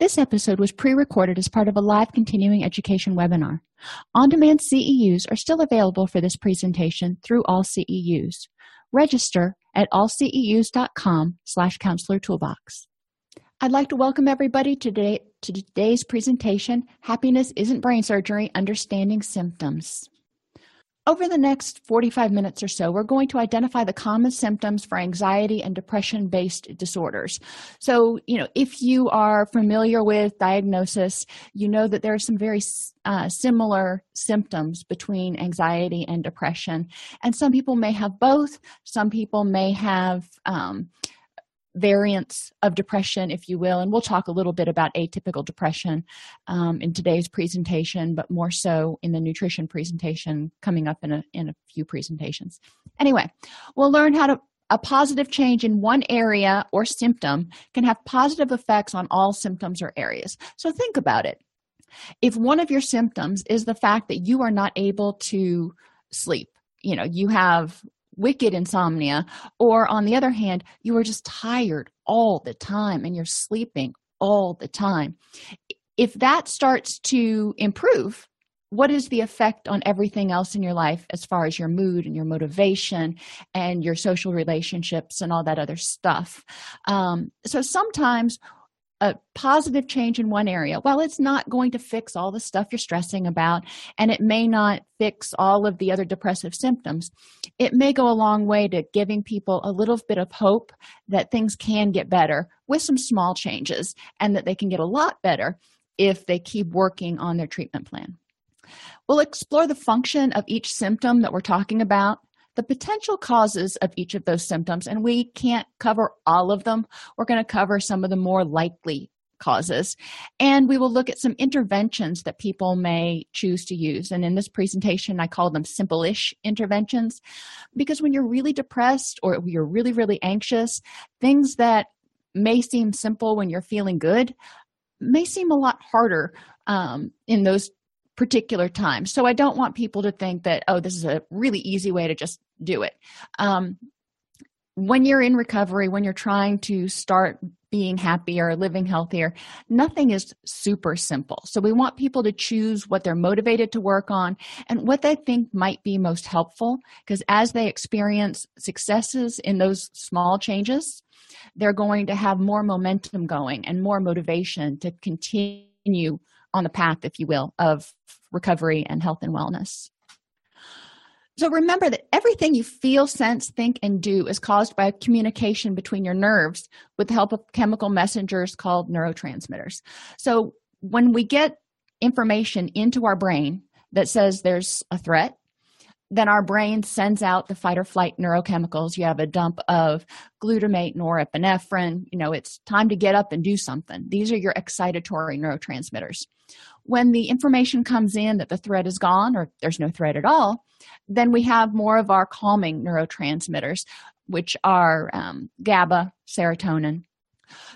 This episode was pre-recorded as part of a live continuing education webinar. On-demand CEUs are still available for this presentation through all CEUs. Register at allceus.com slash counselor toolbox. I'd like to welcome everybody to, today, to today's presentation, Happiness Isn't Brain Surgery, Understanding Symptoms. Over the next 45 minutes or so, we're going to identify the common symptoms for anxiety and depression based disorders. So, you know, if you are familiar with diagnosis, you know that there are some very uh, similar symptoms between anxiety and depression. And some people may have both, some people may have. Um, variants of depression, if you will. And we'll talk a little bit about atypical depression um, in today's presentation, but more so in the nutrition presentation coming up in a, in a few presentations. Anyway, we'll learn how to a positive change in one area or symptom can have positive effects on all symptoms or areas. So think about it. If one of your symptoms is the fact that you are not able to sleep, you know, you have wicked insomnia or on the other hand you are just tired all the time and you're sleeping all the time. If that starts to improve what is the effect on everything else in your life as far as your mood and your motivation and your social relationships and all that other stuff? Um, so sometimes a positive change in one area while it's not going to fix all the stuff you're stressing about and it may not fix all of the other depressive symptoms it may go a long way to giving people a little bit of hope that things can get better with some small changes and that they can get a lot better if they keep working on their treatment plan. We'll explore the function of each symptom that we're talking about the potential causes of each of those symptoms, and we can't cover all of them. We're going to cover some of the more likely causes. And we will look at some interventions that people may choose to use. And in this presentation, I call them simple ish interventions because when you're really depressed or you're really, really anxious, things that may seem simple when you're feeling good may seem a lot harder um, in those particular time. So I don't want people to think that, oh, this is a really easy way to just do it um, when you're in recovery when you're trying to start being happier living healthier nothing is super simple so we want people to choose what they're motivated to work on and what they think might be most helpful because as they experience successes in those small changes they're going to have more momentum going and more motivation to continue on the path if you will of recovery and health and wellness so remember that everything you feel, sense, think, and do is caused by communication between your nerves with the help of chemical messengers called neurotransmitters. So when we get information into our brain that says there's a threat, then our brain sends out the fight or flight neurochemicals. You have a dump of glutamate, norepinephrine. You know, it's time to get up and do something. These are your excitatory neurotransmitters. When the information comes in that the threat is gone or there's no threat at all, then we have more of our calming neurotransmitters, which are um, GABA, serotonin.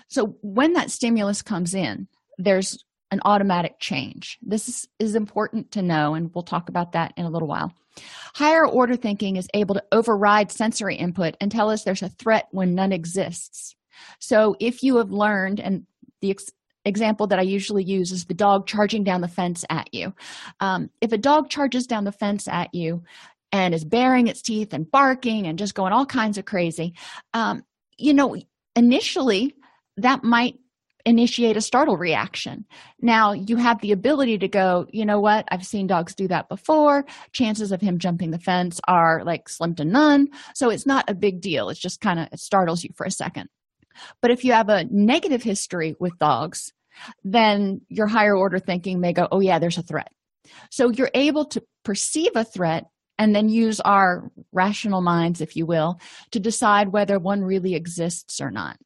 So when that stimulus comes in, there's an automatic change. This is, is important to know, and we'll talk about that in a little while. Higher order thinking is able to override sensory input and tell us there's a threat when none exists. So if you have learned, and the ex- example that I usually use is the dog charging down the fence at you. Um, if a dog charges down the fence at you and is baring its teeth and barking and just going all kinds of crazy, um, you know, initially that might initiate a startle reaction. Now, you have the ability to go, you know what, I've seen dogs do that before. Chances of him jumping the fence are like slim to none. So it's not a big deal. It's just kind of, it startles you for a second. But if you have a negative history with dogs, then your higher order thinking may go, oh, yeah, there's a threat. So you're able to perceive a threat and then use our rational minds, if you will, to decide whether one really exists or not.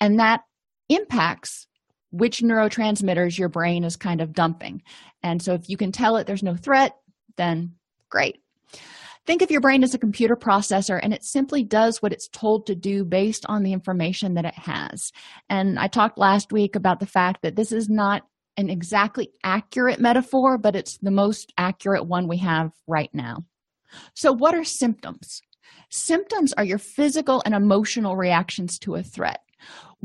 And that impacts which neurotransmitters your brain is kind of dumping. And so if you can tell it there's no threat, then great. Think of your brain as a computer processor and it simply does what it's told to do based on the information that it has. And I talked last week about the fact that this is not an exactly accurate metaphor, but it's the most accurate one we have right now. So, what are symptoms? Symptoms are your physical and emotional reactions to a threat.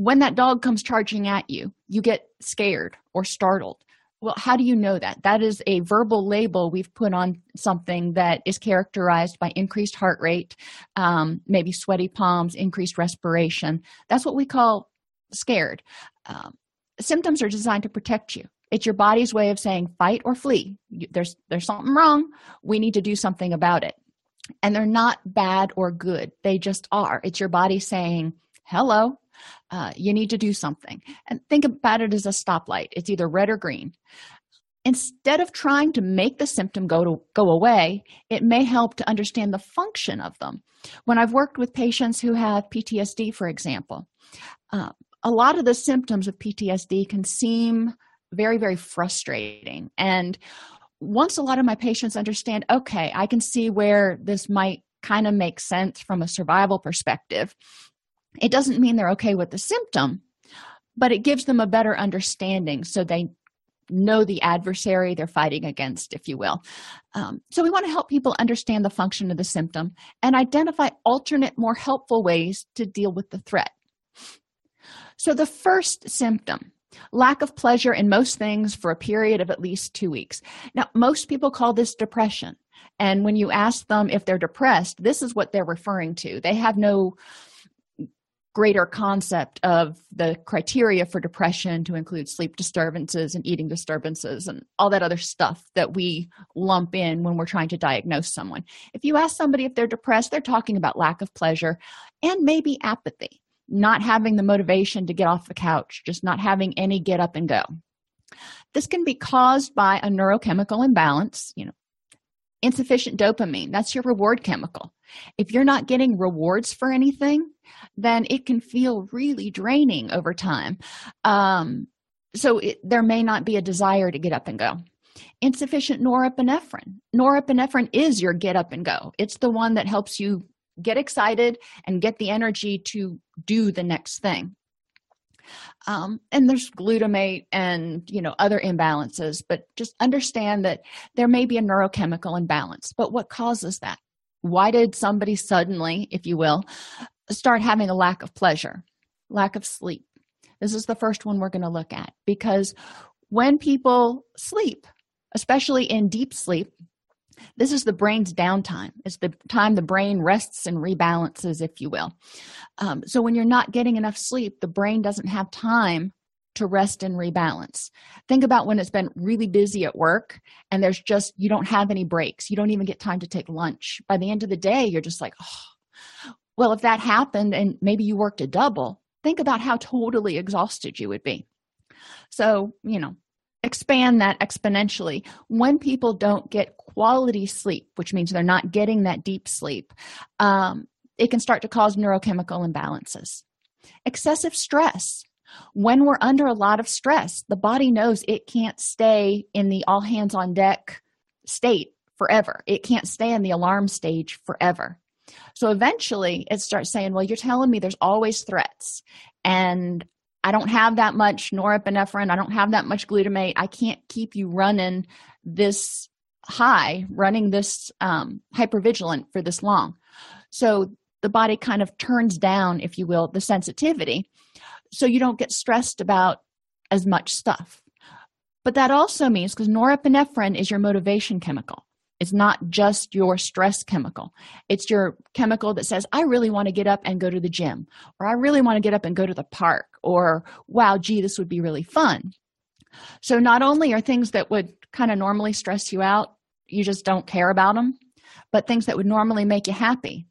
When that dog comes charging at you, you get scared or startled. Well, how do you know that? That is a verbal label we've put on something that is characterized by increased heart rate, um, maybe sweaty palms, increased respiration. That's what we call scared. Um, symptoms are designed to protect you. It's your body's way of saying fight or flee. There's there's something wrong. We need to do something about it. And they're not bad or good. They just are. It's your body saying, "Hello, uh, you need to do something." And think about it as a stoplight. It's either red or green. Instead of trying to make the symptom go to go away, it may help to understand the function of them. When I've worked with patients who have PTSD, for example, uh, a lot of the symptoms of PTSD can seem very, very frustrating. And once a lot of my patients understand, okay, I can see where this might kind of make sense from a survival perspective, it doesn't mean they're okay with the symptom, but it gives them a better understanding so they know the adversary they're fighting against, if you will. Um, so, we want to help people understand the function of the symptom and identify alternate, more helpful ways to deal with the threat. So, the first symptom lack of pleasure in most things for a period of at least two weeks. Now, most people call this depression. And when you ask them if they're depressed, this is what they're referring to. They have no greater concept of the criteria for depression to include sleep disturbances and eating disturbances and all that other stuff that we lump in when we're trying to diagnose someone. If you ask somebody if they're depressed, they're talking about lack of pleasure and maybe apathy not having the motivation to get off the couch, just not having any get up and go. This can be caused by a neurochemical imbalance, you know, insufficient dopamine. That's your reward chemical. If you're not getting rewards for anything, then it can feel really draining over time. Um, so it, there may not be a desire to get up and go. Insufficient norepinephrine. Norepinephrine is your get up and go. It's the one that helps you get excited and get the energy to do the next thing um, and there's glutamate and you know other imbalances but just understand that there may be a neurochemical imbalance but what causes that why did somebody suddenly if you will start having a lack of pleasure lack of sleep this is the first one we're going to look at because when people sleep especially in deep sleep this is the brain's downtime. It's the time the brain rests and rebalances, if you will. Um, so when you're not getting enough sleep, the brain doesn't have time to rest and rebalance. Think about when it's been really busy at work and there's just, you don't have any breaks. You don't even get time to take lunch. By the end of the day, you're just like, oh. Well, if that happened and maybe you worked a double, think about how totally exhausted you would be. So, you know, expand that exponentially. When people don't get quality sleep which means they're not getting that deep sleep um, it can start to cause neurochemical imbalances. Excessive stress. When we're under a lot of stress the body knows it can't stay in the all hands on deck state forever. It can't stay in the alarm stage forever so eventually it starts saying well you're telling me there's always threats and I don't have that much norepinephrine. I don't have that much glutamate. I can't keep you running this high, running this um, hypervigilant for this long. So the body kind of turns down, if you will, the sensitivity so you don't get stressed about as much stuff. But that also means because norepinephrine is your motivation chemical. It's not just your stress chemical. It's your chemical that says, I really want to get up and go to the gym, or I really want to get up and go to the park, or wow, gee, this would be really fun. So, not only are things that would kind of normally stress you out, you just don't care about them, but things that would normally make you happy,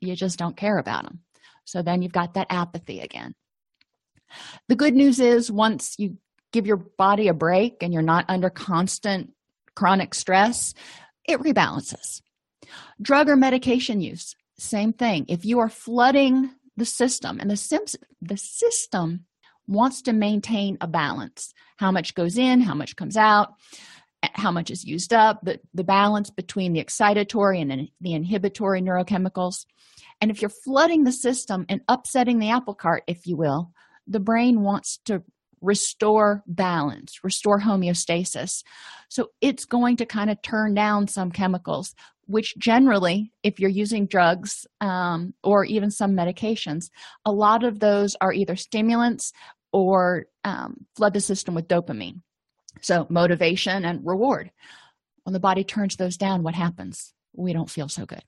you just don't care about them. So, then you've got that apathy again. The good news is, once you give your body a break and you're not under constant chronic stress, it rebalances. Drug or medication use, same thing. If you are flooding the system and the, sim- the system wants to maintain a balance, how much goes in, how much comes out, eh, how much is used up, the, the balance between the excitatory and the inhibitory neurochemicals. And if you're flooding the system and upsetting the apple cart, if you will, the brain wants to restore balance, restore homeostasis. So it's going to kind of turn down some chemicals, which generally, if you're using drugs um, or even some medications, a lot of those are either stimulants or um, flood the system with dopamine. So, motivation and reward. When the body turns those down, what happens? We don't feel so good.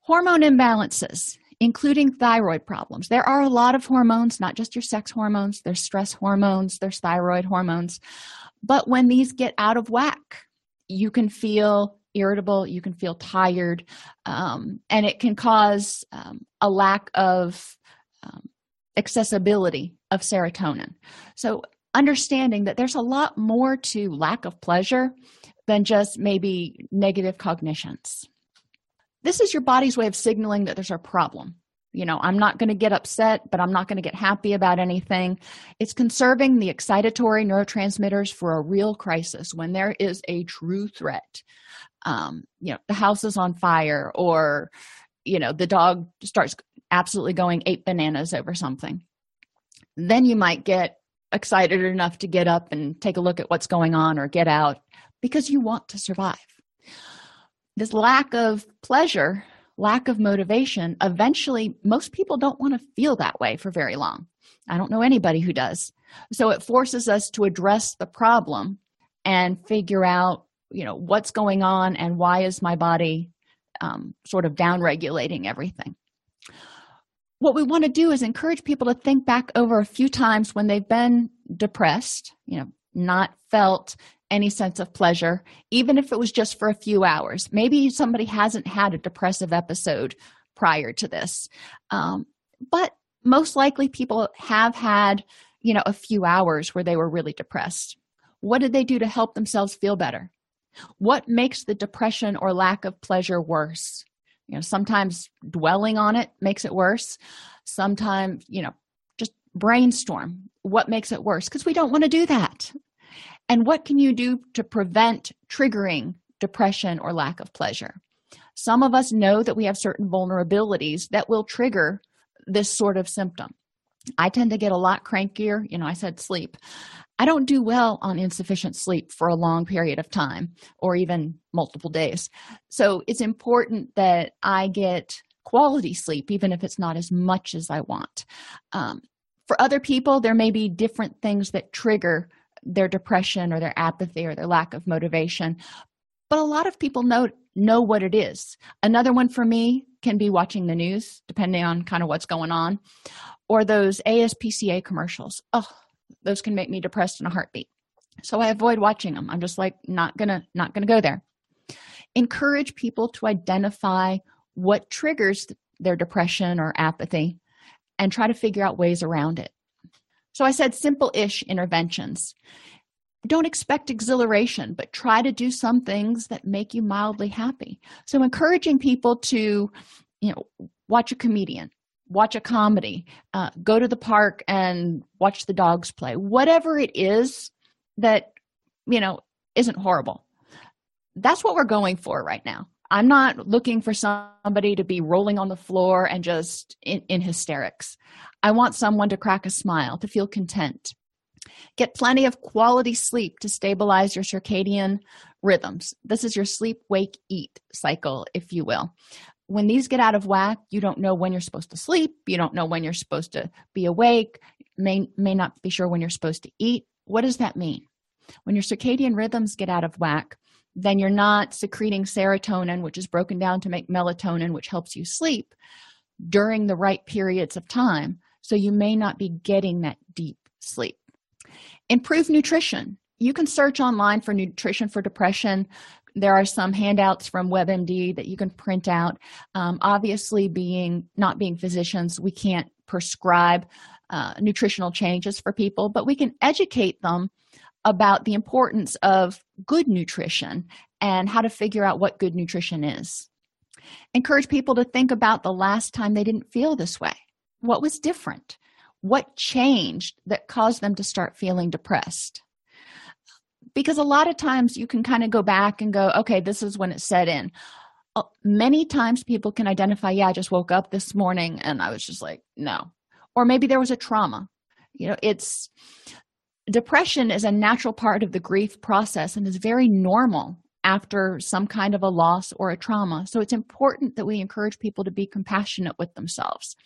Hormone imbalances, including thyroid problems. There are a lot of hormones, not just your sex hormones, there's stress hormones, there's thyroid hormones. But when these get out of whack, you can feel irritable, you can feel tired, um, and it can cause um, a lack of um, accessibility of serotonin. So, understanding that there's a lot more to lack of pleasure than just maybe negative cognitions. This is your body's way of signaling that there's a problem. You know, I'm not going to get upset, but I'm not going to get happy about anything. It's conserving the excitatory neurotransmitters for a real crisis when there is a true threat. Um, you know, the house is on fire, or, you know, the dog starts absolutely going eight bananas over something. Then you might get excited enough to get up and take a look at what's going on or get out because you want to survive. This lack of pleasure, lack of motivation, eventually, most people don't want to feel that way for very long. I don't know anybody who does. So it forces us to address the problem and figure out, you know, what's going on and why is my body um, sort of down regulating everything what we want to do is encourage people to think back over a few times when they've been depressed, you know, not felt any sense of pleasure, even if it was just for a few hours. Maybe somebody hasn't had a depressive episode prior to this. Um, but most likely people have had, you know, a few hours where they were really depressed. What did they do to help themselves feel better? What makes the depression or lack of pleasure worse? you know sometimes dwelling on it makes it worse sometimes you know brainstorm what makes it worse because we don't want to do that and what can you do to prevent triggering depression or lack of pleasure some of us know that we have certain vulnerabilities that will trigger this sort of symptom i tend to get a lot crankier you know i said sleep I don't do well on insufficient sleep for a long period of time or even multiple days. So it's important that I get quality sleep, even if it's not as much as I want. Um, for other people, there may be different things that trigger their depression or their apathy or their lack of motivation. But a lot of people know know what it is. Another one for me can be watching the news, depending on kind of what's going on, or those ASPCA commercials. Oh, those can make me depressed in a heartbeat so i avoid watching them i'm just like not gonna not gonna go there encourage people to identify what triggers their depression or apathy and try to figure out ways around it so i said simple-ish interventions don't expect exhilaration but try to do some things that make you mildly happy so encouraging people to you know watch a comedian watch a comedy, uh, go to the park and watch the dogs play, whatever it is that, you know, isn't horrible. That's what we're going for right now. I'm not looking for somebody to be rolling on the floor and just in, in hysterics. I want someone to crack a smile, to feel content. Get plenty of quality sleep to stabilize your circadian rhythms. This is your sleep, wake, eat cycle, if you will when these get out of whack you don't know when you're supposed to sleep you don't know when you're supposed to be awake may may not be sure when you're supposed to eat what does that mean when your circadian rhythms get out of whack then you're not secreting serotonin which is broken down to make melatonin which helps you sleep during the right periods of time. So you may not be getting that deep sleep. Improve nutrition. You can search online for nutrition for depression. There are some handouts from webmd that you can print out. Um, obviously being not being physicians we can't prescribe uh, nutritional changes for people but we can educate them about the importance of good nutrition and how to figure out what good nutrition is. Encourage people to think about the last time they didn't feel this way. What was different? What changed that caused them to start feeling depressed? Because a lot of times you can kind of go back and go, okay, this is when it set in. Uh, many times people can identify, yeah, I just woke up this morning and I was just like, no. Or maybe there was a trauma. You know, it's depression is a natural part of the grief process and is very normal after some kind of a loss or a trauma. So it's important that we encourage people to be compassionate with themselves.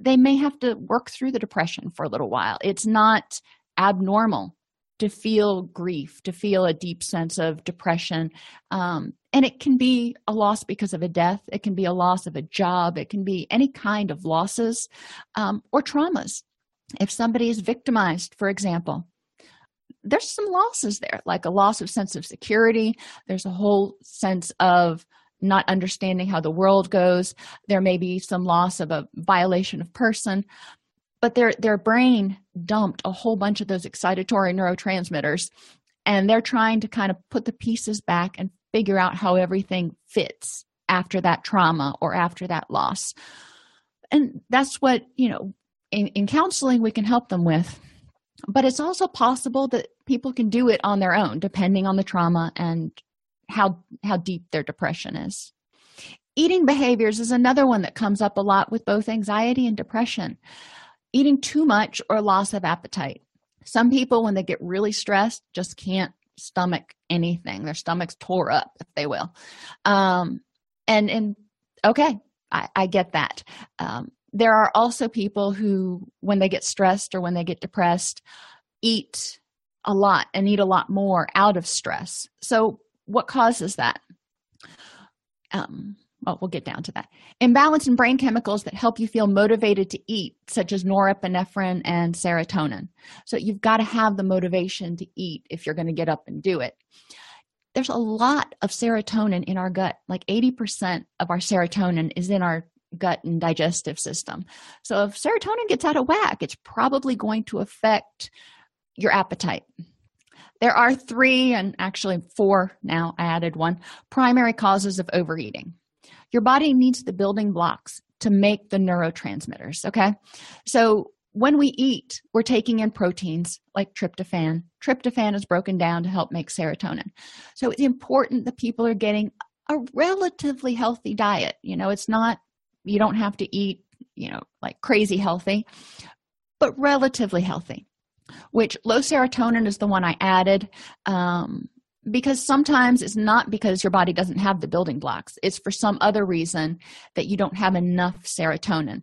They may have to work through the depression for a little while. It's not abnormal to feel grief, to feel a deep sense of depression. Um, and it can be a loss because of a death, it can be a loss of a job, it can be any kind of losses um, or traumas. If somebody is victimized, for example, there's some losses there, like a loss of sense of security. There's a whole sense of not understanding how the world goes. There may be some loss of a violation of person, but their their brain dumped a whole bunch of those excitatory neurotransmitters, and they're trying to kind of put the pieces back and figure out how everything fits after that trauma or after that loss. And that's what you know in, in counseling we can help them with but it's also possible that people can do it on their own depending on the trauma and how how deep their depression is. Eating behaviors is another one that comes up a lot with both anxiety and depression. Eating too much or loss of appetite. Some people when they get really stressed just can't stomach anything. Their stomachs tore up if they will. Um and and okay i i get that. Um there are also people who when they get stressed or when they get depressed eat a lot and eat a lot more out of stress. So what causes that? Um, well we'll get down to that. Imbalance in brain chemicals that help you feel motivated to eat such as norepinephrine and serotonin. So you've got to have the motivation to eat if you're going to get up and do it. There's a lot of serotonin in our gut. Like 80% of our serotonin is in our gut and digestive system. So if serotonin gets out of whack, it's probably going to affect your appetite. There are three, and actually four now, I added one primary causes of overeating. Your body needs the building blocks to make the neurotransmitters, okay? So when we eat, we're taking in proteins like tryptophan. Tryptophan is broken down to help make serotonin. So it's important that people are getting a relatively healthy diet. You know, it's not you don't have to eat you know like crazy healthy but relatively healthy which low serotonin is the one i added um, because sometimes it's not because your body doesn't have the building blocks. It's for some other reason that you don't have enough serotonin.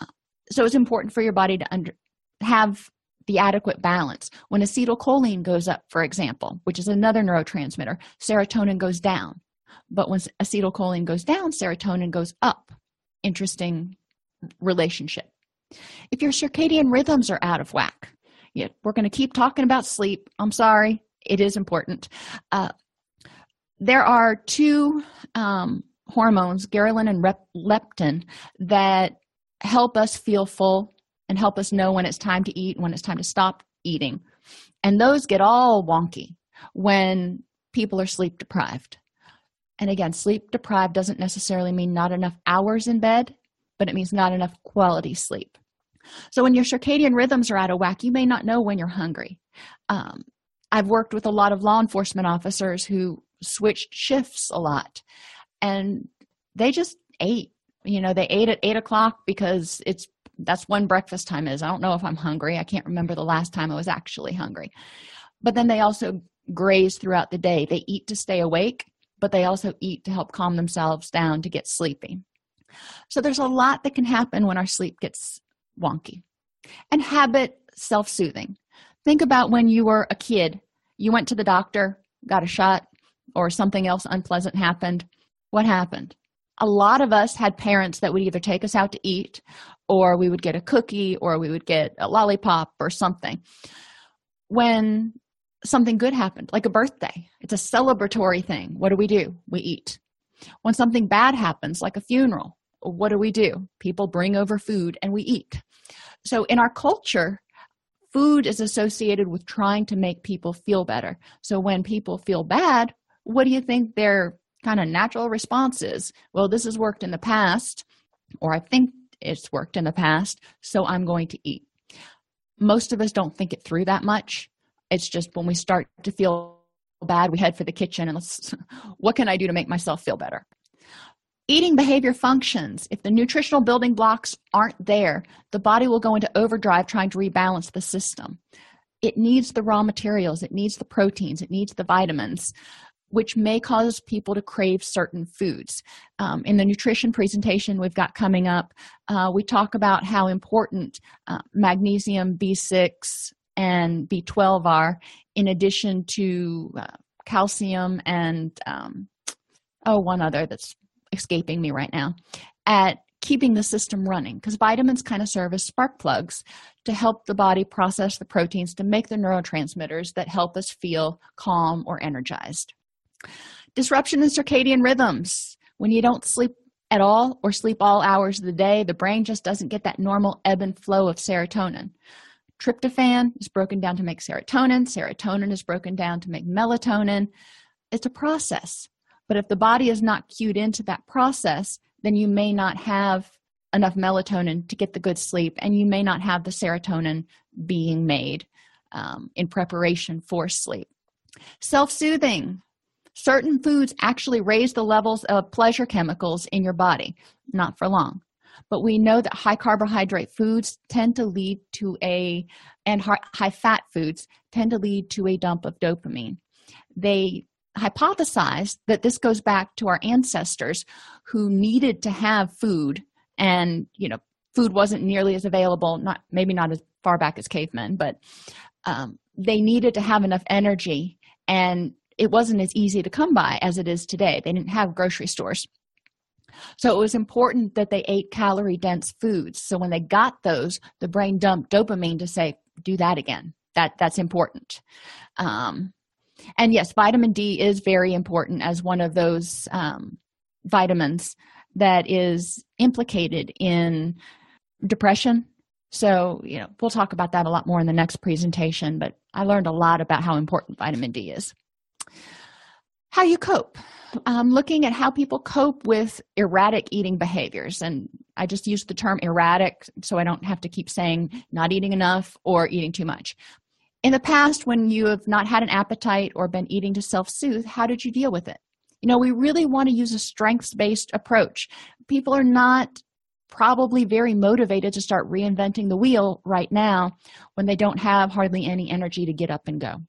Uh, so it's important for your body to under, have the adequate balance. When acetylcholine goes up for example which is another neurotransmitter serotonin goes down. But when acetylcholine goes down serotonin goes up interesting relationship. If your circadian rhythms are out of whack, yeah, we're going to keep talking about sleep. I'm sorry, it is important. Uh, there are two um, hormones, ghrelin and rep- leptin, that help us feel full and help us know when it's time to eat, when it's time to stop eating. And those get all wonky when people are sleep deprived. And again, sleep deprived doesn't necessarily mean not enough hours in bed, but it means not enough quality sleep. So when your circadian rhythms are out of whack, you may not know when you're hungry. Um, I've worked with a lot of law enforcement officers who switched shifts a lot, and they just ate. You know, they ate at eight o'clock because it's that's when breakfast time is. I don't know if I'm hungry. I can't remember the last time I was actually hungry. But then they also graze throughout the day. They eat to stay awake but they also eat to help calm themselves down to get sleepy. So there's a lot that can happen when our sleep gets wonky. And habit self soothing. Think about when you were a kid, you went to the doctor, got a shot, or something else unpleasant happened. What happened? A lot of us had parents that would either take us out to eat, or we would get a cookie, or we would get a lollipop or something. When something good happened, like a birthday. It's a celebratory thing. What do we do? We eat. When something bad happens, like a funeral, what do we do? People bring over food and we eat. So, in our culture, food is associated with trying to make people feel better so when people feel bad what do you think their kind of natural response is well this has worked in the past or i think it's worked in the past so i'm going to eat most of us don't think it through that much it's just when we start to feel bad we head for the kitchen and let's what can i do to make myself feel better? Eating behavior functions. If the nutritional building blocks aren't there the body will go into overdrive trying to rebalance the system. It needs the raw materials. It needs the proteins. It needs the vitamins which may cause people to crave certain foods. Um, in the nutrition presentation we've got coming up uh, we talk about how important uh, magnesium b6 and b12 are in addition to uh, calcium and um, oh one other that's escaping me right now at keeping the system running because vitamins kind of serve as spark plugs to help the body process the proteins to make the neurotransmitters that help us feel calm or energized. Disruption in circadian rhythms. When you don't sleep at all or sleep all hours of the day, the brain just doesn't get that normal ebb and flow of serotonin. Tryptophan is broken down to make serotonin, serotonin is broken down to make melatonin. It's a process. But if the body is not cued into that process, then you may not have enough melatonin to get the good sleep, and you may not have the serotonin being made um, in preparation for sleep. Self soothing. Certain foods actually raise the levels of pleasure chemicals in your body, not for long. But we know that high carbohydrate foods tend to lead to a, and high fat foods tend to lead to a dump of dopamine. They hypothesized that this goes back to our ancestors who needed to have food and you know food wasn't nearly as available not maybe not as far back as cavemen but um, they needed to have enough energy and it wasn't as easy to come by as it is today they didn't have grocery stores so it was important that they ate calorie dense foods. So when they got those the brain dumped dopamine to say do that again. That that's important. Um, and yes vitamin d is very important as one of those um, vitamins that is implicated in depression. So you know we'll talk about that a lot more in the next presentation but i learned a lot about how important vitamin d is how you cope. Um, looking at how people cope with erratic eating behaviors. And i just used the term erratic so i don't have to keep saying not eating enough or eating too much. In the past when you have not had an appetite or been eating to self-soothe how did you deal with it? You know we really want to use a strengths-based approach. People are not probably very motivated to start reinventing the wheel right now when they don't have hardly any energy to get up and go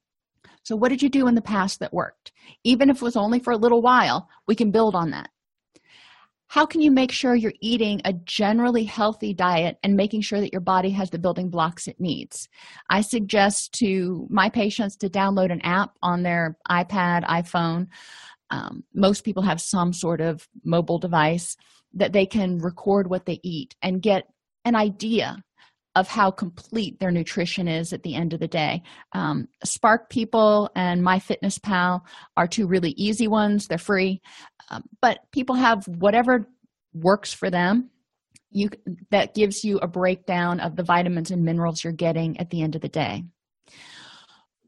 so what did you do in the past that worked? Even if it was only for a little while we can build on that. How can you make sure you're eating a generally healthy diet and making sure that your body has the building blocks it needs? I suggest to my patients to download an app on their ipad iphone. Um, most people have some sort of mobile device that they can record what they eat and get an idea of how complete their nutrition is at the end of the day. Um, Spark People and MyFitnessPal are two really easy ones. They're free, um, but people have whatever works for them. You that gives you a breakdown of the vitamins and minerals you're getting at the end of the day.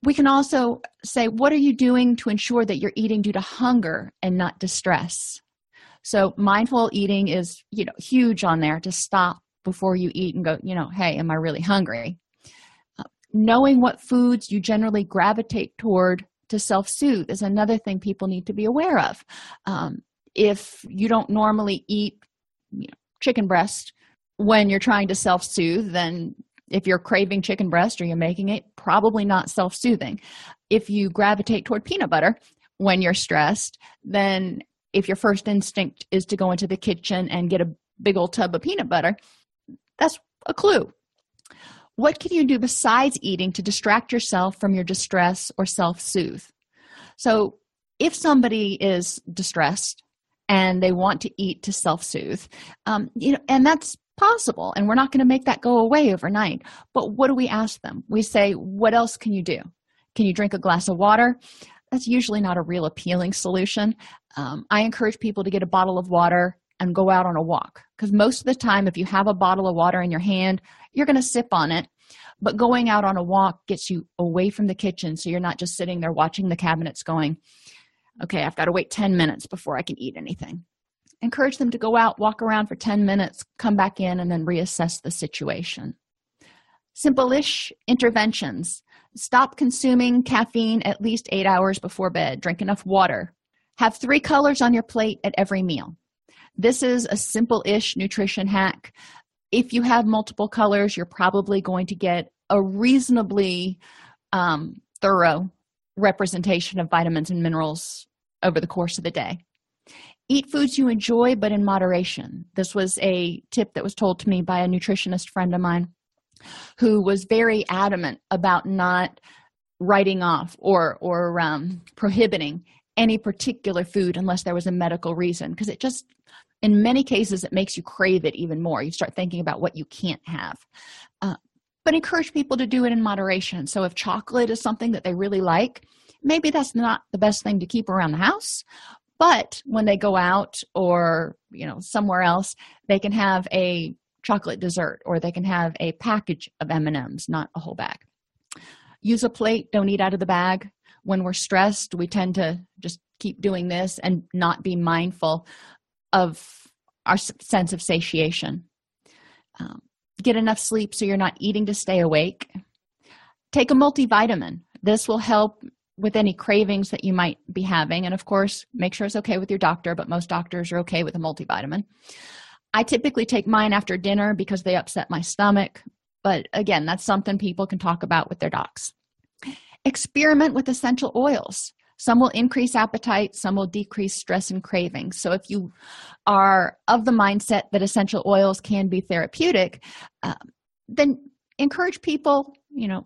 We can also say, what are you doing to ensure that you're eating due to hunger and not distress? So mindful eating is, you know, huge on there to stop before you eat and go, you know, hey, am I really hungry? Uh, knowing what foods you generally gravitate toward to self soothe is another thing people need to be aware of. Um, if you don't normally eat you know, chicken breast when you're trying to self soothe, then if you're craving chicken breast or you're making it, probably not self soothing. If you gravitate toward peanut butter when you're stressed, then if your first instinct is to go into the kitchen and get a big old tub of peanut butter, that's a clue. What can you do besides eating to distract yourself from your distress or self soothe? So, if somebody is distressed and they want to eat to self soothe, um, you know, and that's possible, and we're not going to make that go away overnight. But what do we ask them? We say, What else can you do? Can you drink a glass of water? That's usually not a real appealing solution. Um, I encourage people to get a bottle of water and go out on a walk. Because most of the time if you have a bottle of water in your hand you're going to sip on it. But going out on a walk gets you away from the kitchen so you're not just sitting there watching the cabinets going okay i've got to wait 10 minutes before i can eat anything. Encourage them to go out walk around for 10 minutes come back in and then reassess the situation. Simple-ish interventions. Stop consuming caffeine at least eight hours before bed. Drink enough water. Have three colors on your plate at every meal this is a simple-ish nutrition hack. If you have multiple colors you're probably going to get a reasonably um, thorough representation of vitamins and minerals over the course of the day. Eat foods you enjoy but in moderation. This was a tip that was told to me by a nutritionist friend of mine who was very adamant about not writing off or or um, prohibiting any particular food unless there was a medical reason because it just in many cases it makes you crave it even more. You start thinking about what you can't have. Uh, but encourage people to do it in moderation. So if chocolate is something that they really like maybe that's not the best thing to keep around the house but when they go out or you know somewhere else they can have a chocolate dessert or they can have a package of m&ms not a whole bag. Use a plate. Don't eat out of the bag. When we're stressed we tend to just keep doing this and not be mindful of our sense of satiation. Um, get enough sleep so you're not eating to stay awake. Take a multivitamin. This will help with any cravings that you might be having. And of course make sure it's okay with your doctor but most doctors are okay with a multivitamin. I typically take mine after dinner because they upset my stomach. But again that's something people can talk about with their docs. Experiment with essential oils some will increase appetite some will decrease stress and cravings. So if you are of the mindset that essential oils can be therapeutic uh, then encourage people you know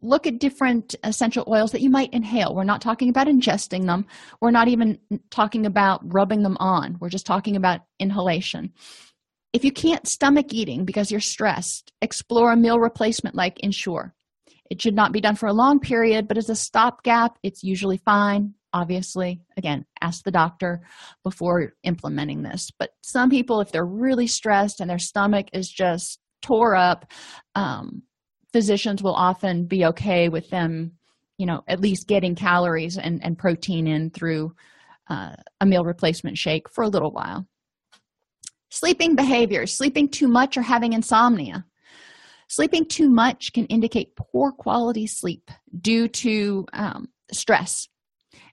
look at different essential oils that you might inhale. We're not talking about ingesting them. We're not even talking about rubbing them on. We're just talking about inhalation. If you can't stomach eating because you're stressed explore a meal replacement like ensure it should not be done for a long period but as a stopgap it's usually fine obviously. Again ask the doctor before implementing this. But some people if they're really stressed and their stomach is just tore up um, physicians will often be okay with them you know at least getting calories and, and protein in through uh, a meal replacement shake for a little while. Sleeping behaviors sleeping too much or having insomnia Sleeping too much can indicate poor quality sleep due to um, stress.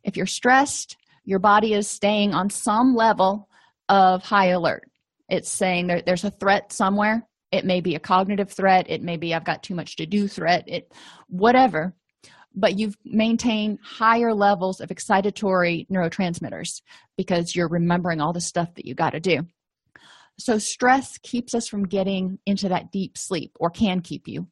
If you're stressed, your body is staying on some level of high alert. It's saying there, there's a threat somewhere. It may be a cognitive threat. It may be I've got too much to do threat. It whatever. But you've maintained higher levels of excitatory neurotransmitters because you're remembering all the stuff that you got to do. So, stress keeps us from getting into that deep sleep or can keep you.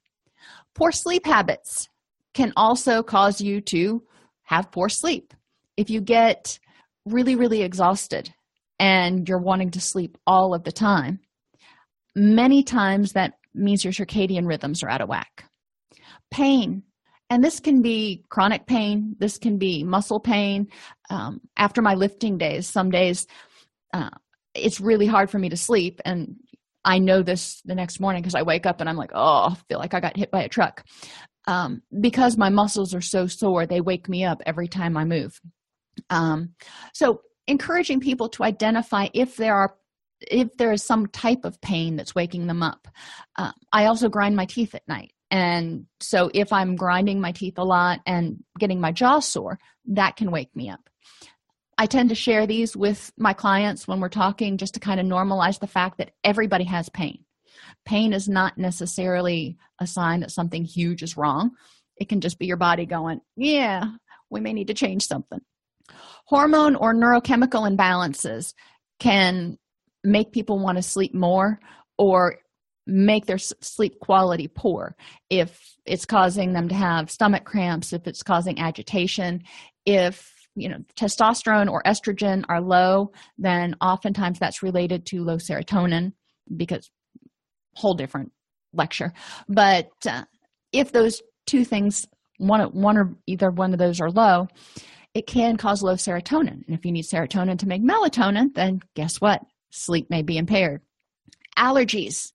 Poor sleep habits can also cause you to have poor sleep. If you get really, really exhausted and you're wanting to sleep all of the time, many times that means your circadian rhythms are out of whack. Pain, and this can be chronic pain, this can be muscle pain. Um, after my lifting days, some days uh, it's really hard for me to sleep and i know this the next morning because i wake up and i'm like oh i feel like i got hit by a truck. Um, because my muscles are so sore they wake me up every time i move. Um, so encouraging people to identify if there are if there is some type of pain that's waking them up. Uh, i also grind my teeth at night and so if i'm grinding my teeth a lot and getting my jaw sore that can wake me up I tend to share these with my clients when we're talking just to kind of normalize the fact that everybody has pain. Pain is not necessarily a sign that something huge is wrong. It can just be your body going, Yeah, we may need to change something. Hormone or neurochemical imbalances can make people want to sleep more or make their sleep quality poor if it's causing them to have stomach cramps if it's causing agitation if you know testosterone or estrogen are low then oftentimes that's related to low serotonin because whole different lecture. But uh, if those two things one one or either one of those are low it can cause low serotonin. And if you need serotonin to make melatonin then guess what? Sleep may be impaired. Allergies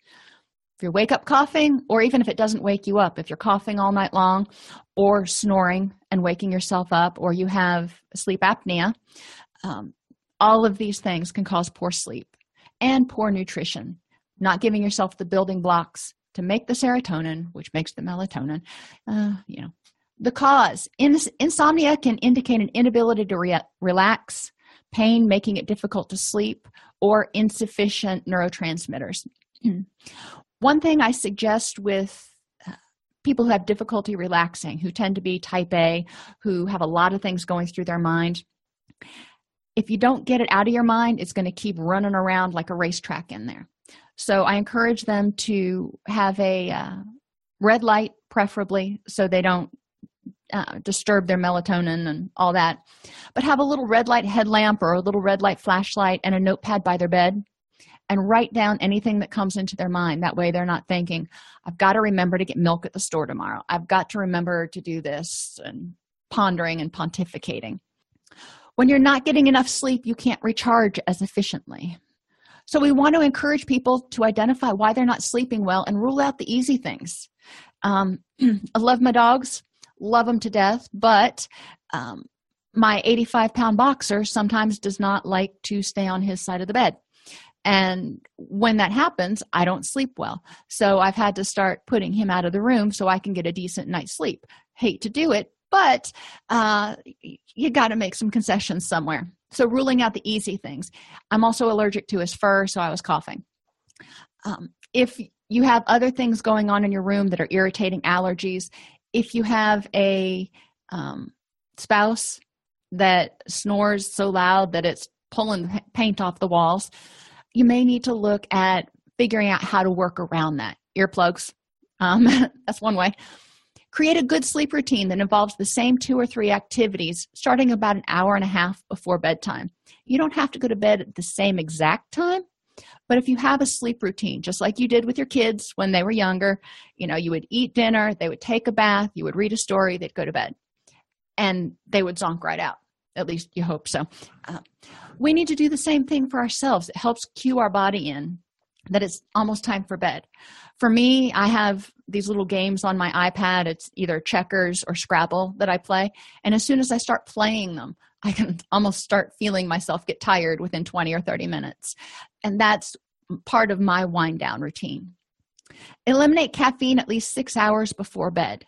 if you wake up coughing or even if it doesn't wake you up if you're coughing all night long or snoring and waking yourself up or you have sleep apnea um, all of these things can cause poor sleep and poor nutrition. Not giving yourself the building blocks to make the serotonin which makes the melatonin uh, you know. The cause ins- insomnia can indicate an inability to re- relax pain making it difficult to sleep or insufficient neurotransmitters one thing i suggest with uh, people who have difficulty relaxing who tend to be type a who have a lot of things going through their mind if you don't get it out of your mind it's going to keep running around like a racetrack in there. So i encourage them to have a uh, red light preferably so they don't uh, disturb their melatonin and all that. But have a little red light headlamp or a little red light flashlight and a notepad by their bed and write down anything that comes into their mind. That way they're not thinking i've got to remember to get milk at the store tomorrow. I've got to remember to do this and pondering and pontificating. When you're not getting enough sleep you can't recharge as efficiently. So we want to encourage people to identify why they're not sleeping well and rule out the easy things. Um, i love my dogs love them to death but um, my 85 pound boxer sometimes does not like to stay on his side of the bed and when that happens i don't sleep well. So i've had to start putting him out of the room so i can get a decent night's sleep. Hate to do it but uh, you got to make some concessions somewhere. So ruling out the easy things. I'm also allergic to his fur so i was coughing. Um, if you have other things going on in your room that are irritating allergies if you have a um, spouse that snores so loud that it's pulling paint off the walls you may need to look at figuring out how to work around that. Earplugs um, that's one way. Create a good sleep routine that involves the same two or three activities starting about an hour and a half before bedtime. You don't have to go to bed at the same exact time but if you have a sleep routine just like you did with your kids when they were younger you know you would eat dinner they would take a bath you would read a story they'd go to bed. And they would zonk right out at least you hope so. Uh, we need to do the same thing for ourselves. It helps cue our body in that it's almost time for bed. For me i have these little games on my ipad. It's either checkers or scrabble that i play. And as soon as i start playing them i can almost start feeling myself get tired within 20 or 30 minutes. And that's part of my wind down routine. Eliminate caffeine at least six hours before bed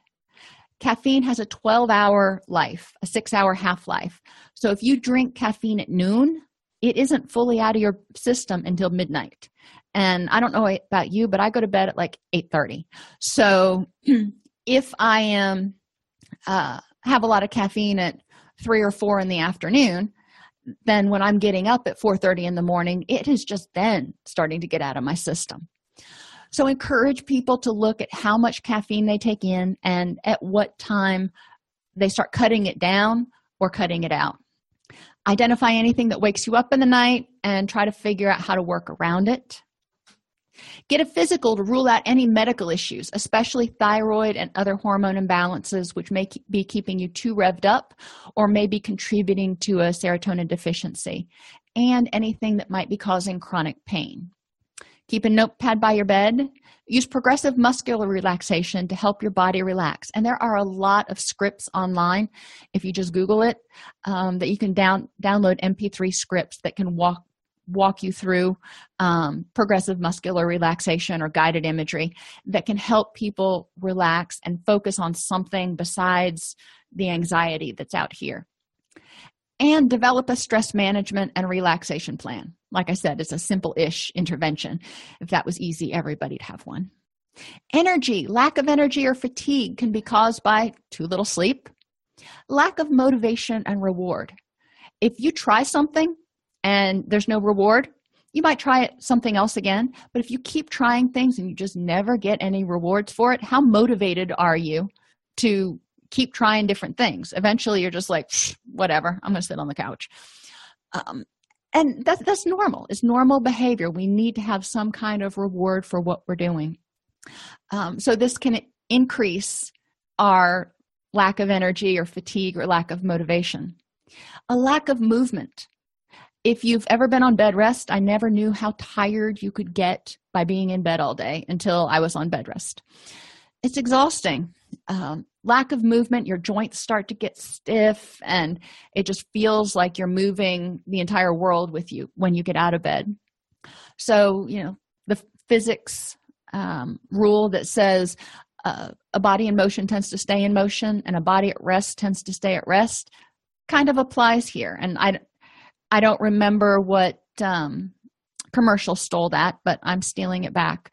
caffeine has a 12 hour life a six hour half life so if you drink caffeine at noon it isn't fully out of your system until midnight. And i don't know about you but i go to bed at like 8.30 so if i am uh, have a lot of caffeine at 3 or 4 in the afternoon then when i'm getting up at 4.30 in the morning it is just then starting to get out of my system so encourage people to look at how much caffeine they take in and at what time they start cutting it down or cutting it out. Identify anything that wakes you up in the night and try to figure out how to work around it. Get a physical to rule out any medical issues especially thyroid and other hormone imbalances which may be keeping you too revved up or may be contributing to a serotonin deficiency and anything that might be causing chronic pain keep a notepad by your bed. Use progressive muscular relaxation to help your body relax. And there are a lot of scripts online if you just google it um, that you can down download mp3 scripts that can walk walk you through um, progressive muscular relaxation or guided imagery that can help people relax and focus on something besides the anxiety that's out here and develop a stress management and relaxation plan. Like i said it's a simple-ish intervention. If that was easy everybody'd have one. Energy lack of energy or fatigue can be caused by too little sleep lack of motivation and reward. If you try something and there's no reward you might try something else again but if you keep trying things and you just never get any rewards for it how motivated are you to keep trying different things. Eventually you're just like whatever i'm going to sit on the couch. Um, and that's that's normal. It's normal behavior. We need to have some kind of reward for what we're doing. Um, so this can increase our lack of energy or fatigue or lack of motivation. A lack of movement. If you've ever been on bed rest, I never knew how tired you could get by being in bed all day until I was on bed rest. It's exhausting. Um, lack of movement, your joints start to get stiff, and it just feels like you're moving the entire world with you when you get out of bed. So, you know, the physics um, rule that says uh, a body in motion tends to stay in motion and a body at rest tends to stay at rest kind of applies here. And I, I don't remember what um, commercial stole that, but I'm stealing it back.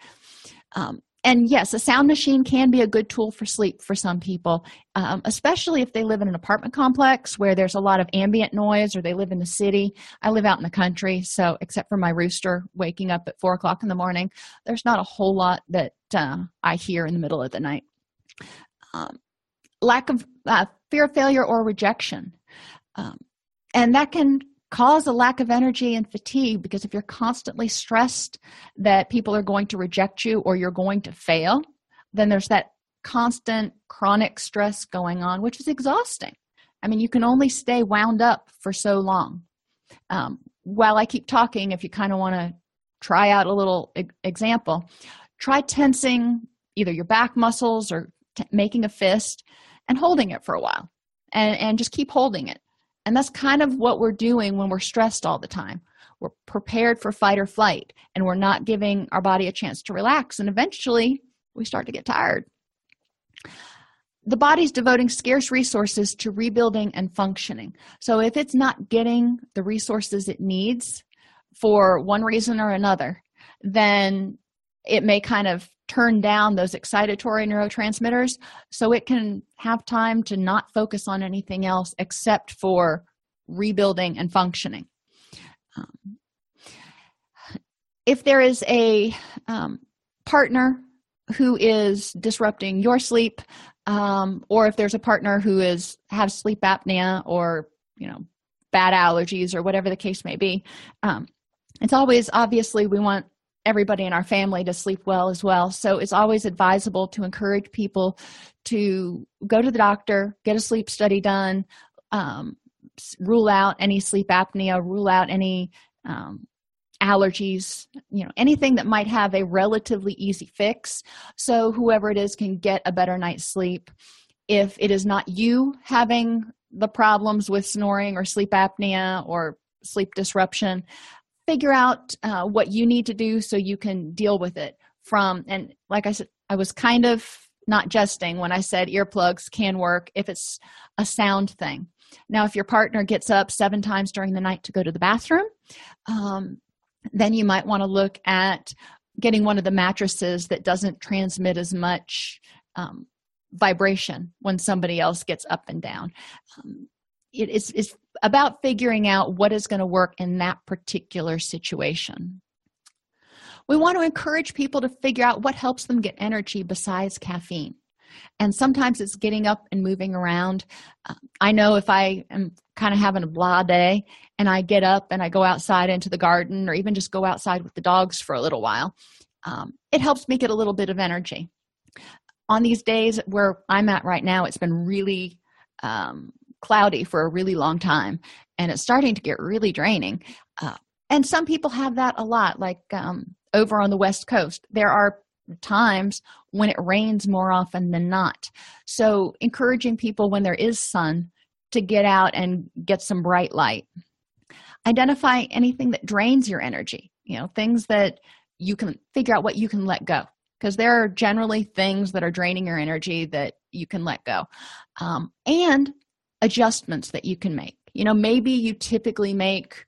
Um, and yes, a sound machine can be a good tool for sleep for some people, um, especially if they live in an apartment complex where there's a lot of ambient noise or they live in the city. I live out in the country, so except for my rooster waking up at four o'clock in the morning, there's not a whole lot that uh, I hear in the middle of the night. Um, lack of uh, fear of failure or rejection. Um, and that can cause a lack of energy and fatigue because if you're constantly stressed that people are going to reject you or you're going to fail, then there's that constant chronic stress going on, which is exhausting. I mean, you can only stay wound up for so long. Um, while I keep talking, if you kind of want to try out a little e- example, try tensing either your back muscles or t- making a fist and holding it for a while and, and just keep holding it and that's kind of what we're doing when we're stressed all the time. We're prepared for fight or flight, and we're not giving our body a chance to relax. And eventually, we start to get tired. The body's devoting scarce resources to rebuilding and functioning. So, if it's not getting the resources it needs for one reason or another, then it may kind of turn down those excitatory neurotransmitters so it can have time to not focus on anything else except for rebuilding and functioning. Um, if there is a um, partner who is disrupting your sleep, um, or if there's a partner who is have sleep apnea or you know bad allergies or whatever the case may be, um, it's always obviously we want everybody in our family to sleep well as well. So it's always advisable to encourage people to go to the doctor, get a sleep study done, um, rule out any sleep apnea, rule out any um, allergies, you know, anything that might have a relatively easy fix. So whoever it is can get a better night's sleep. If it is not you having the problems with snoring or sleep apnea or sleep disruption, figure out uh, what you need to do so you can deal with it from and like i said i was kind of not jesting when i said earplugs can work if it's a sound thing. Now if your partner gets up seven times during the night to go to the bathroom um, then you might want to look at getting one of the mattresses that doesn't transmit as much um, vibration when somebody else gets up and down. Um, it is it's about figuring out what is going to work in that particular situation. We want to encourage people to figure out what helps them get energy besides caffeine. And sometimes it's getting up and moving around. Uh, I know if I am kind of having a blah day and I get up and I go outside into the garden or even just go outside with the dogs for a little while, um, it helps me get a little bit of energy. On these days where I'm at right now, it's been really um, cloudy for a really long time and it's starting to get really draining. Uh, and some people have that a lot like um, over on the west coast. There are times when it rains more often than not. So encouraging people when there is sun to get out and get some bright light. Identify anything that drains your energy you know things that you can figure out what you can let go because there are generally things that are draining your energy that you can let go. Um, and adjustments that you can make. You know, maybe you typically make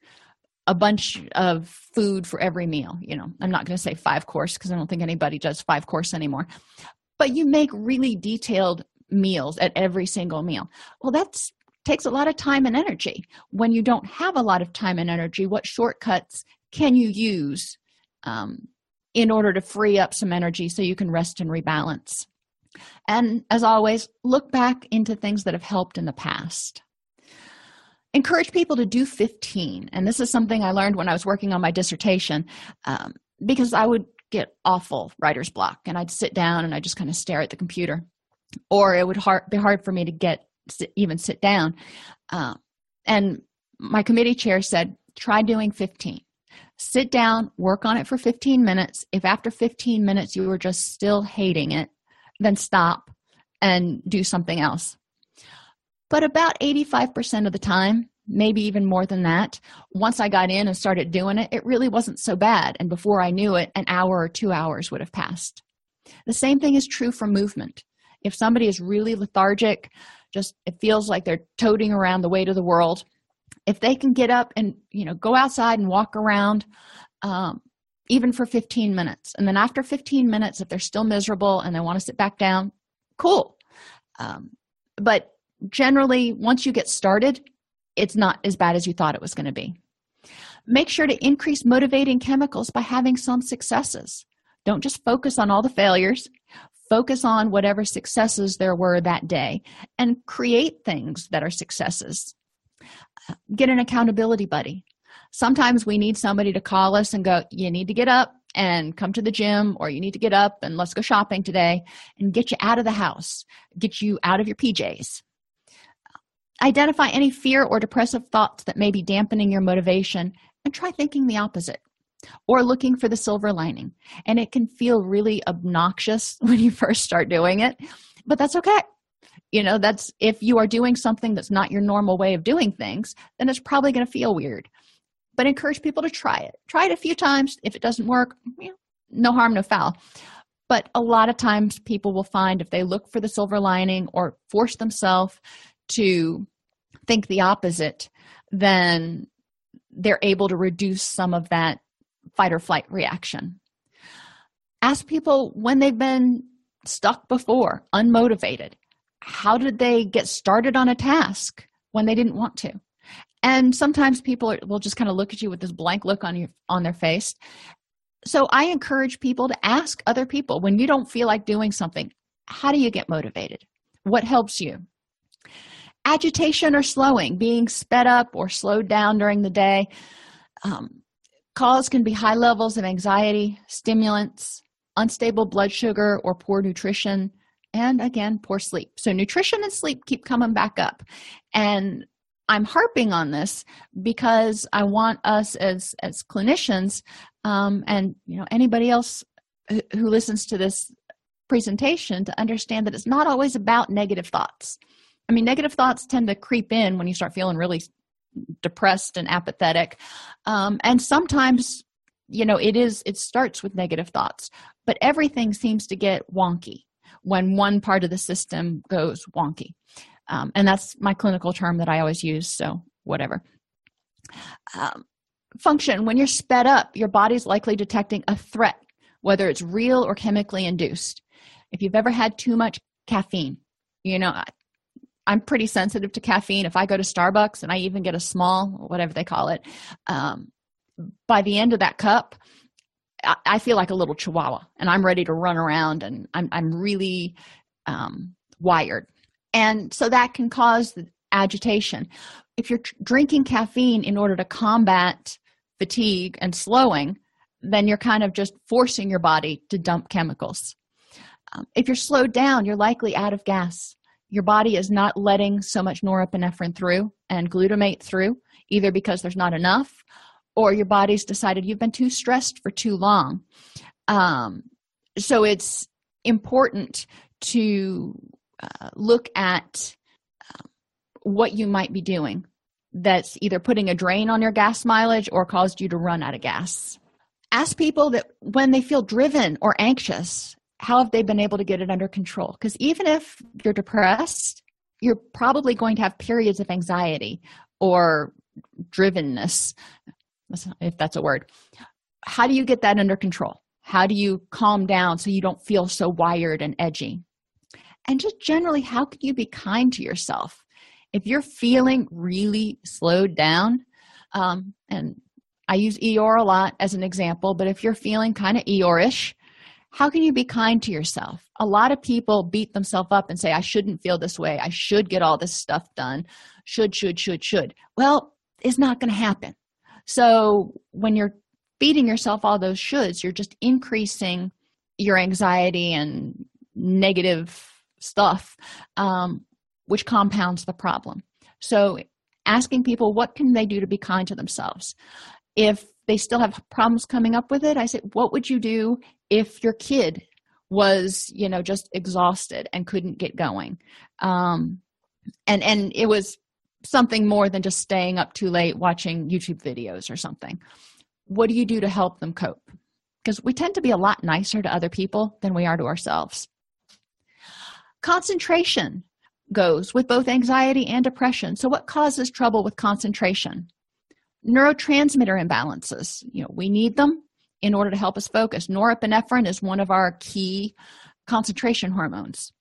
a bunch of food for every meal. You know, I'm not going to say five course because I don't think anybody does five course anymore. But you make really detailed meals at every single meal. Well, that's takes a lot of time and energy. When you don't have a lot of time and energy, what shortcuts can you use um, in order to free up some energy so you can rest and rebalance? And as always, look back into things that have helped in the past. Encourage people to do 15. And this is something I learned when I was working on my dissertation um, because I would get awful writer's block and I'd sit down and I just kind of stare at the computer. Or it would hard, be hard for me to get even sit down. Uh, and my committee chair said, try doing 15 sit down work on it for 15 minutes if after 15 minutes you were just still hating it then stop and do something else. But about 85% of the time maybe even more than that once i got in and started doing it it really wasn't so bad. And before i knew it an hour or two hours would have passed. The same thing is true for movement. If somebody is really lethargic just it feels like they're toting around the weight of the world. If they can get up and you know go outside and walk around um, even for 15 minutes. And then after 15 minutes if they're still miserable and they want to sit back down cool. Um, but generally once you get started it's not as bad as you thought it was going to be. Make sure to increase motivating chemicals by having some successes. Don't just focus on all the failures. Focus on whatever successes there were that day and create things that are successes. Get an accountability buddy sometimes we need somebody to call us and go you need to get up and come to the gym or you need to get up and let's go shopping today and get you out of the house get you out of your pjs identify any fear or depressive thoughts that may be dampening your motivation and try thinking the opposite or looking for the silver lining. And it can feel really obnoxious when you first start doing it but that's okay. You know that's if you are doing something that's not your normal way of doing things then it's probably going to feel weird but encourage people to try it. Try it a few times. If it doesn't work no harm no foul. But a lot of times people will find if they look for the silver lining or force themselves to think the opposite then they're able to reduce some of that fight or flight reaction. Ask people when they've been stuck before unmotivated. How did they get started on a task when they didn't want to and sometimes people are, will just kind of look at you with this blank look on your on their face. So i encourage people to ask other people when you don't feel like doing something how do you get motivated? What helps you? Agitation or slowing being sped up or slowed down during the day. Um, cause can be high levels of anxiety stimulants unstable blood sugar or poor nutrition and again poor sleep. So nutrition and sleep keep coming back up. And i'm harping on this because i want us as as clinicians um, and you know anybody else who, listens to this presentation to understand that it's not always about negative thoughts. I mean negative thoughts tend to creep in when you start feeling really depressed and apathetic. Um, and sometimes you know it is it starts with negative thoughts but everything seems to get wonky when one part of the system goes wonky um, and that's my clinical term that i always use so whatever. Um, function when you're sped up your body's likely detecting a threat whether it's real or chemically induced. If you've ever had too much caffeine you know i'm pretty sensitive to caffeine. If i go to starbucks and i even get a small whatever they call it um, by the end of that cup I, feel like a little chihuahua and i'm ready to run around and i'm, I'm really um, wired and so that can cause agitation. If you're drinking caffeine in order to combat fatigue and slowing then you're kind of just forcing your body to dump chemicals. Um, if you're slowed down you're likely out of gas. Your body is not letting so much norepinephrine through and glutamate through either because there's not enough or your body's decided you've been too stressed for too long. Um, so it's important to uh, look at uh, what you might be doing that's either putting a drain on your gas mileage or caused you to run out of gas. Ask people that when they feel driven or anxious how have they been able to get it under control? Because even if you're depressed you're probably going to have periods of anxiety or drivenness if that's a word. How do you get that under control? How do you calm down so you don't feel so wired and edgy and just generally how can you be kind to yourself? If you're feeling really slowed down um, and i use eeyore a lot as an example but if you're feeling kind of eeyore-ish how can you be kind to yourself? A lot of people beat themselves up and say i shouldn't feel this way. I should get all this stuff done. Should should should should. Well it's not going to happen. So when you're feeding yourself all those shoulds, you're just increasing your anxiety and negative stuff, um, which compounds the problem. So asking people what can they do to be kind to themselves? If they still have problems coming up with it i said what would you do if your kid was you know just exhausted and couldn't get going? Um and and it was something more than just staying up too late watching youtube videos or something. What do you do to help them cope? Because we tend to be a lot nicer to other people than we are to ourselves concentration goes with both anxiety and depression. So what causes trouble with concentration? Neurotransmitter imbalances. You know we need them in order to help us focus. Norepinephrine is one of our key concentration hormones.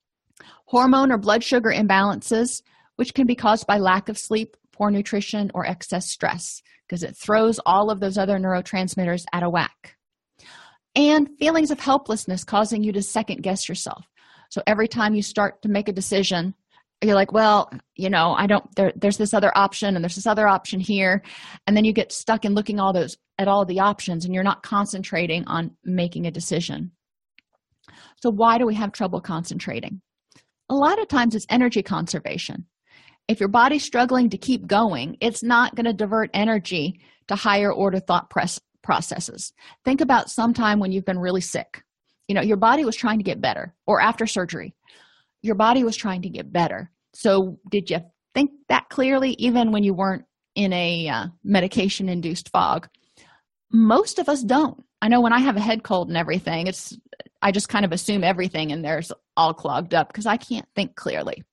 Hormone or blood sugar imbalances which can be caused by lack of sleep poor nutrition or excess stress because it throws all of those other neurotransmitters out of whack. And feelings of helplessness causing you to second guess yourself so every time you start to make a decision you're like well you know i don't there, there's this other option and there's this other option here. And then you get stuck in looking all those at all the options and you're not concentrating on making a decision. So why do we have trouble concentrating? A lot of times it's energy conservation. If your body's struggling to keep going it's not going to divert energy to higher order thought press processes. Think about sometime when you've been really sick you know your body was trying to get better or after surgery your body was trying to get better. So did you think that clearly even when you weren't in a uh, medication induced fog? Most of us don't. I know when i have a head cold and everything it's i just kind of assume everything and there's all clogged up because i can't think clearly.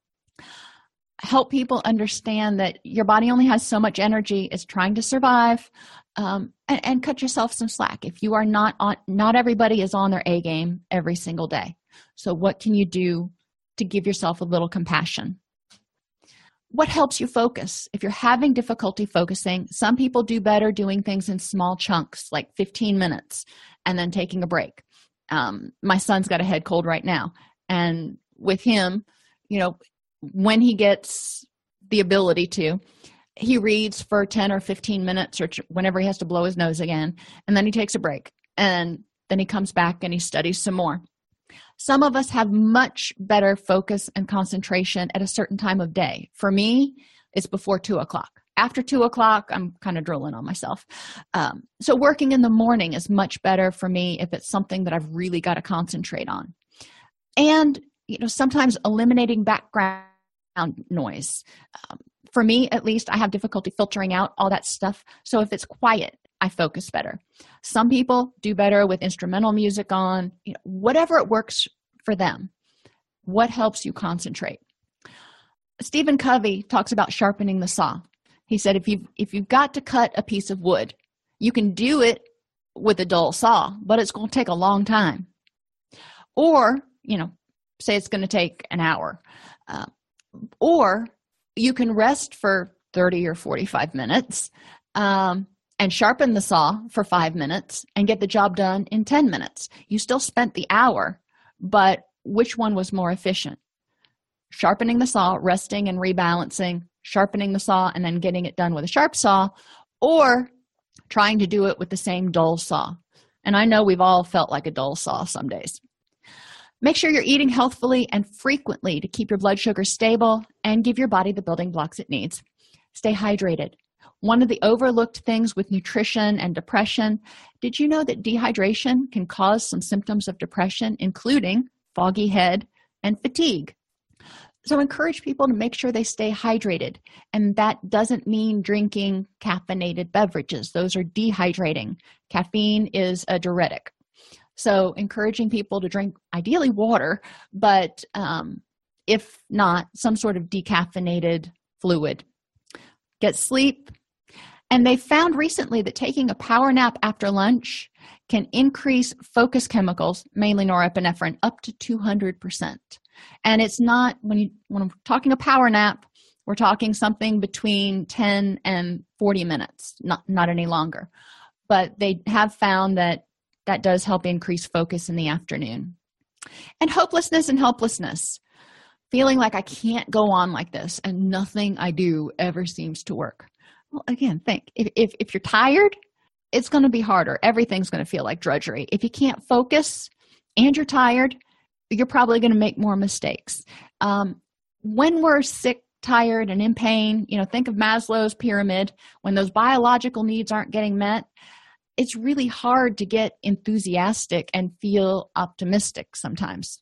Help people understand that your body only has so much energy it's trying to survive um, and, and cut yourself some slack. If you are not on not everybody is on their a game every single day. So what can you do to give yourself a little compassion? What helps you focus? If you're having difficulty focusing some people do better doing things in small chunks like 15 minutes and then taking a break. Um, my son's got a head cold right now. And with him you know when he gets the ability to he reads for 10 or 15 minutes or whenever he has to blow his nose again and then he takes a break and then he comes back and he studies some more. Some of us have much better focus and concentration at a certain time of day. For me it's before two o'clock. After two o'clock i'm kind of drooling on myself. Um, so working in the morning is much better for me if it's something that i've really got to concentrate on. And you know sometimes eliminating background noise um, for me at least i have difficulty filtering out all that stuff. So if it's quiet i focus better. Some people do better with instrumental music on you know, whatever it works for them. What helps you concentrate? Stephen covey talks about sharpening the saw. He said if you've if you've got to cut a piece of wood you can do it with a dull saw but it's going to take a long time. Or you know say it's going to take an hour. Uh, or you can rest for 30 or 45 minutes um, and sharpen the saw for five minutes and get the job done in 10 minutes. You still spent the hour, but which one was more efficient? Sharpening the saw, resting and rebalancing, sharpening the saw, and then getting it done with a sharp saw, or trying to do it with the same dull saw. And I know we've all felt like a dull saw some days. Make sure you're eating healthfully and frequently to keep your blood sugar stable and give your body the building blocks it needs. Stay hydrated. One of the overlooked things with nutrition and depression did you know that dehydration can cause some symptoms of depression, including foggy head and fatigue? So, encourage people to make sure they stay hydrated. And that doesn't mean drinking caffeinated beverages, those are dehydrating. Caffeine is a diuretic. So, encouraging people to drink ideally water, but um, if not, some sort of decaffeinated fluid. Get sleep. And they found recently that taking a power nap after lunch can increase focus chemicals, mainly norepinephrine, up to 200%. And it's not, when, you, when I'm talking a power nap, we're talking something between 10 and 40 minutes, not, not any longer. But they have found that that does help increase focus in the afternoon. And hopelessness and helplessness, feeling like I can't go on like this and nothing I do ever seems to work. Well, again, think if, if, if you're tired, it's going to be harder. Everything's going to feel like drudgery. If you can't focus and you're tired, you're probably going to make more mistakes. Um, when we're sick tired and in pain you know think of maslow's pyramid when those biological needs aren't getting met it's really hard to get enthusiastic and feel optimistic sometimes.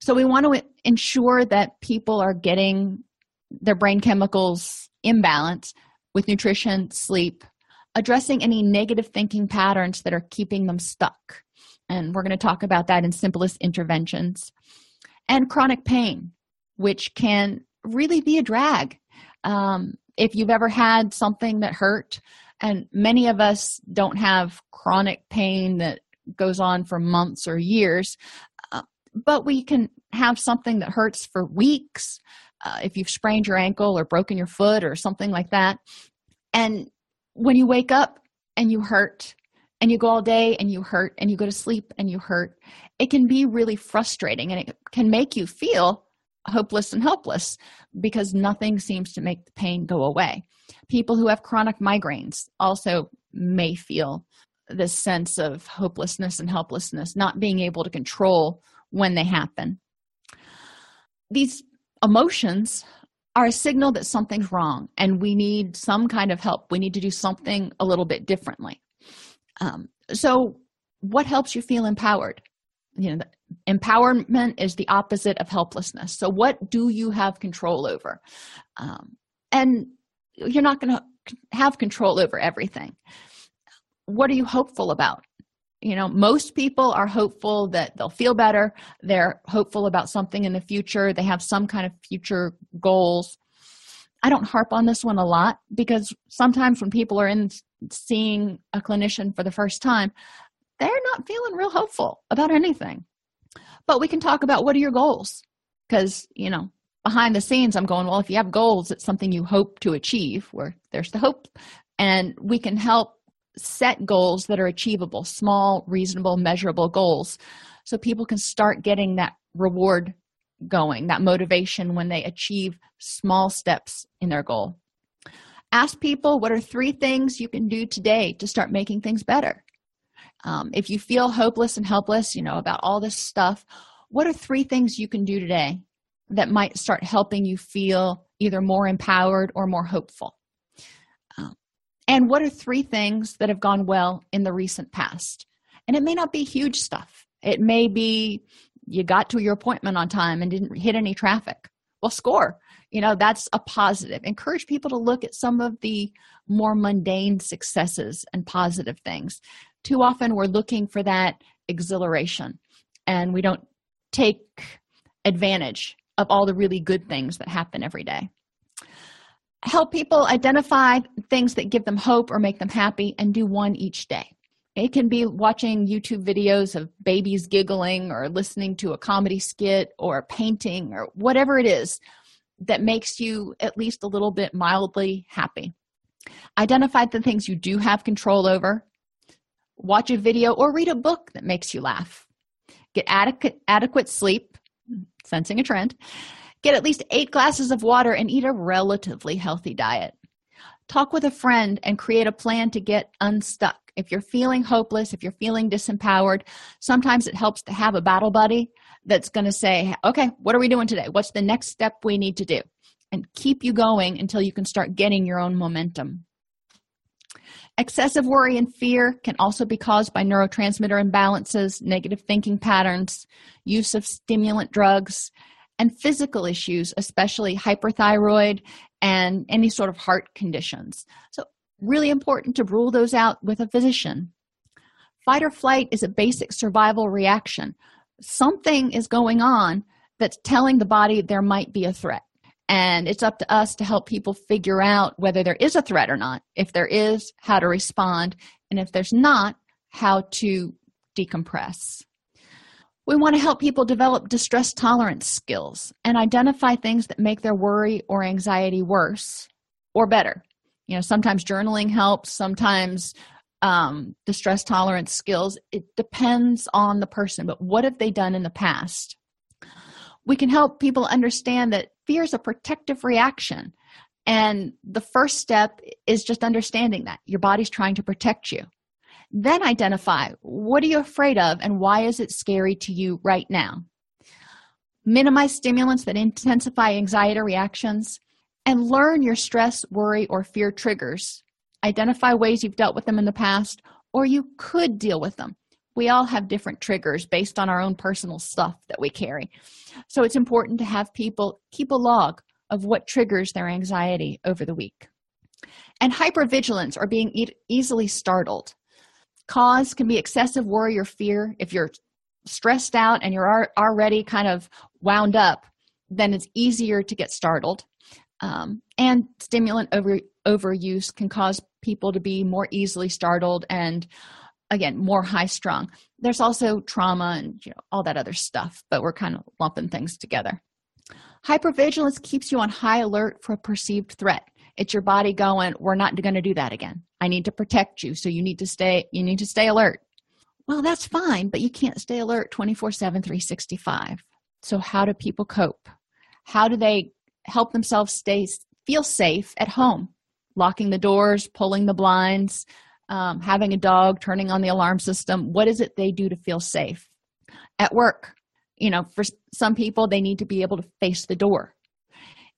So we want to ensure that people are getting their brain chemicals in balance with nutrition sleep addressing any negative thinking patterns that are keeping them stuck. And we're going to talk about that in simplest interventions. And chronic pain which can really be a drag. Um, if you've ever had something that hurt and many of us don't have chronic pain that goes on for months or years uh, but we can have something that hurts for weeks uh, if you've sprained your ankle or broken your foot or something like that. And when you wake up and you hurt and you go all day and you hurt and you go to sleep and you hurt it can be really frustrating and it can make you feel hopeless and helpless because nothing seems to make the pain go away. People who have chronic migraines also may feel this sense of hopelessness and helplessness not being able to control when they happen. These emotions are a signal that something's wrong and we need some kind of help. We need to do something a little bit differently. Um, so what helps you feel empowered? You know empowerment is the opposite of helplessness. So what do you have control over? Um, and you're not going to have control over everything. What are you hopeful about? You know most people are hopeful that they'll feel better. They're hopeful about something in the future. They have some kind of future goals. I don't harp on this one a lot because sometimes when people are in seeing a clinician for the first time they're not feeling real hopeful about anything but we can talk about what are your goals? Because you know behind the scenes i'm going well if you have goals it's something you hope to achieve where there's the hope. And we can help set goals that are achievable small reasonable measurable goals so people can start getting that reward going that motivation when they achieve small steps in their goal. Ask people what are three things you can do today to start making things better um, if you feel hopeless and helpless you know about all this stuff what are three things you can do today that might start helping you feel either more empowered or more hopeful? And what are three things that have gone well in the recent past? And it may not be huge stuff. It may be you got to your appointment on time and didn't hit any traffic. Well score. You know that's a positive. Encourage people to look at some of the more mundane successes and positive things too often we're looking for that exhilaration. And we don't take advantage of all the really good things that happen every day. Help people identify things that give them hope or make them happy and do one each day. It can be watching youtube videos of babies giggling or listening to a comedy skit or a painting or whatever it is that makes you at least a little bit mildly happy. Identify the things you do have control over watch a video or read a book that makes you laugh get adequate adequate sleep sensing a trend Get at least eight glasses of water and eat a relatively healthy diet. Talk with a friend and create a plan to get unstuck. If you're feeling hopeless, if you're feeling disempowered, sometimes it helps to have a battle buddy that's going to say, Okay, what are we doing today? What's the next step we need to do? And keep you going until you can start getting your own momentum. Excessive worry and fear can also be caused by neurotransmitter imbalances, negative thinking patterns, use of stimulant drugs, and physical issues, especially hyperthyroid and any sort of heart conditions. So, really important to rule those out with a physician. Fight or flight is a basic survival reaction. Something is going on that's telling the body there might be a threat. And it's up to us to help people figure out whether there is a threat or not. If there is, how to respond. And if there's not, how to decompress. We want to help people develop distress tolerance skills and identify things that make their worry or anxiety worse or better. You know, sometimes journaling helps, sometimes um, distress tolerance skills. It depends on the person, but what have they done in the past? We can help people understand that fear is a protective reaction. And the first step is just understanding that your body's trying to protect you. Then identify what are you afraid of and why is it scary to you right now? Minimize stimulants that intensify anxiety reactions and learn your stress, worry, or fear triggers. Identify ways you've dealt with them in the past, or you could deal with them. We all have different triggers based on our own personal stuff that we carry. So it's important to have people keep a log of what triggers their anxiety over the week. And hypervigilance or being e- easily startled. Cause can be excessive worry or fear. If you're stressed out and you're already kind of wound up, then it's easier to get startled. Um, and stimulant over overuse can cause people to be more easily startled and again more high strung. There's also trauma and you know all that other stuff but we're kind of lumping things together. Hypervigilance keeps you on high alert for a perceived threat. It's your body going we're not going to do that again. I need to protect you so you need to stay you need to stay alert. Well that's fine but you can't stay alert 24 7 365 so how do people cope? How do they help themselves stay feel safe at home? Locking the doors pulling the blinds um, having a dog turning on the alarm system what is it they do to feel safe? At work. You know for some people they need to be able to face the door.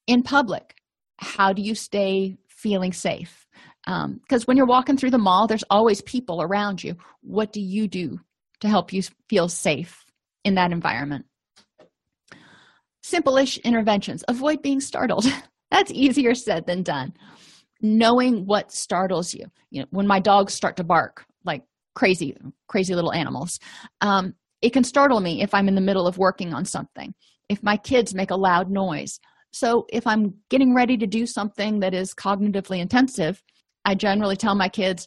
In public how do you stay feeling safe? Because um, when you're walking through the mall there's always people around you. What do you do to help you feel safe in that environment? Simple-ish interventions. Avoid being startled. That's easier said than done knowing what startles you. You know when my dogs start to bark like crazy crazy little animals um, it can startle me if i'm in the middle of working on something if my kids make a loud noise. So if i'm getting ready to do something that is cognitively intensive i generally tell my kids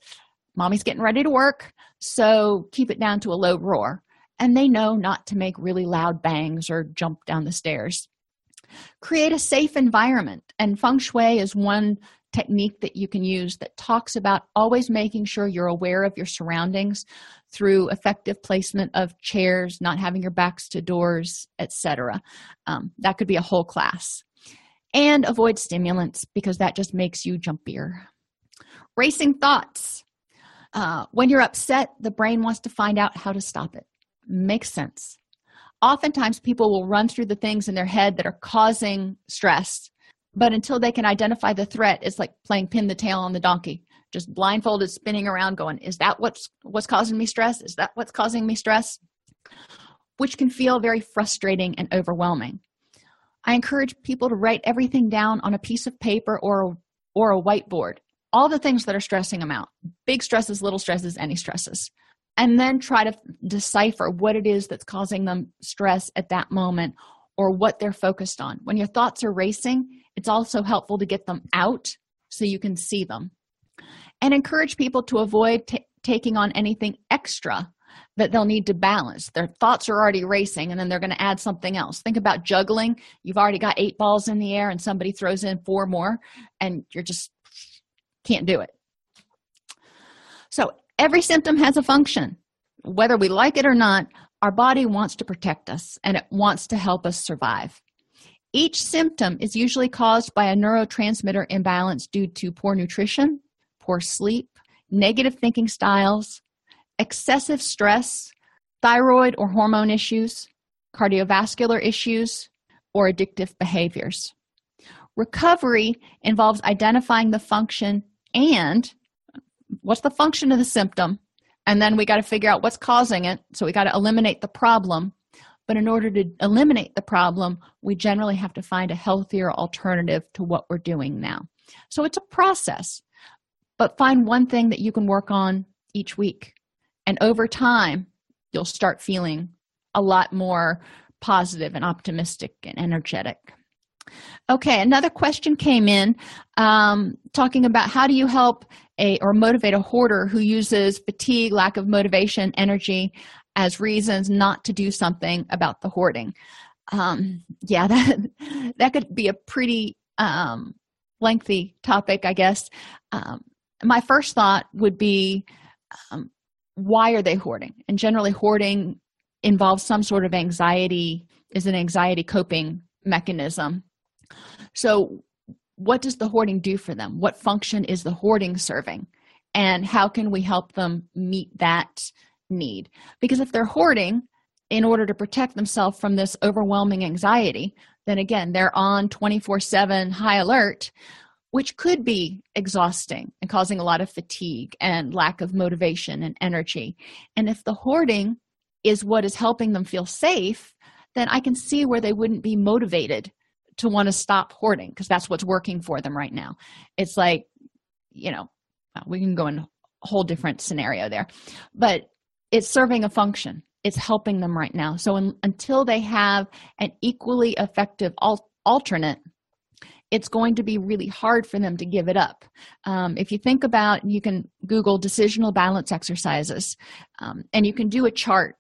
mommy's getting ready to work so keep it down to a low roar. And they know not to make really loud bangs or jump down the stairs. Create a safe environment, and feng shui is one technique that you can use that talks about always making sure you're aware of your surroundings through effective placement of chairs, not having your backs to doors, etc. Um, that could be a whole class. And avoid stimulants because that just makes you jumpier. Racing thoughts. Uh, when you're upset, the brain wants to find out how to stop it makes sense. Oftentimes, people will run through the things in their head that are causing stress, but until they can identify the threat, it's like playing pin the tail on the donkey, just blindfolded, spinning around, going, Is that what's, what's causing me stress? Is that what's causing me stress? Which can feel very frustrating and overwhelming. I encourage people to write everything down on a piece of paper or, or a whiteboard, all the things that are stressing them out big stresses, little stresses, any stresses and then try to decipher what it is that's causing them stress at that moment or what they're focused on. When your thoughts are racing, it's also helpful to get them out so you can see them. And encourage people to avoid t- taking on anything extra that they'll need to balance. Their thoughts are already racing and then they're going to add something else. Think about juggling. You've already got eight balls in the air and somebody throws in four more and you're just can't do it. So, Every symptom has a function. Whether we like it or not, our body wants to protect us and it wants to help us survive. Each symptom is usually caused by a neurotransmitter imbalance due to poor nutrition, poor sleep, negative thinking styles, excessive stress, thyroid or hormone issues, cardiovascular issues, or addictive behaviors. Recovery involves identifying the function and what's the function of the symptom and then we got to figure out what's causing it so we got to eliminate the problem but in order to eliminate the problem we generally have to find a healthier alternative to what we're doing now. So it's a process but find one thing that you can work on each week. And over time you'll start feeling a lot more positive and optimistic and energetic. Okay another question came in um, talking about how do you help a or motivate a hoarder who uses fatigue lack of motivation energy as reasons not to do something about the hoarding. Um, yeah that that could be a pretty um, lengthy topic i guess. Um, my first thought would be um, why are they hoarding? And generally hoarding involves some sort of anxiety is an anxiety coping mechanism. So what does the hoarding do for them? What function is the hoarding serving? And how can we help them meet that need. Because if they're hoarding in order to protect themselves from this overwhelming anxiety then again they're on 24 7 high alert which could be exhausting and causing a lot of fatigue and lack of motivation and energy. And if the hoarding is what is helping them feel safe then i can see where they wouldn't be motivated to want to stop hoarding because that's what's working for them right now. It's like you know we can go in a whole different scenario there. But it's serving a function. It's helping them right now. So in, until they have an equally effective al- alternate it's going to be really hard for them to give it up. Um, if you think about you can google decisional balance exercises um, and you can do a chart.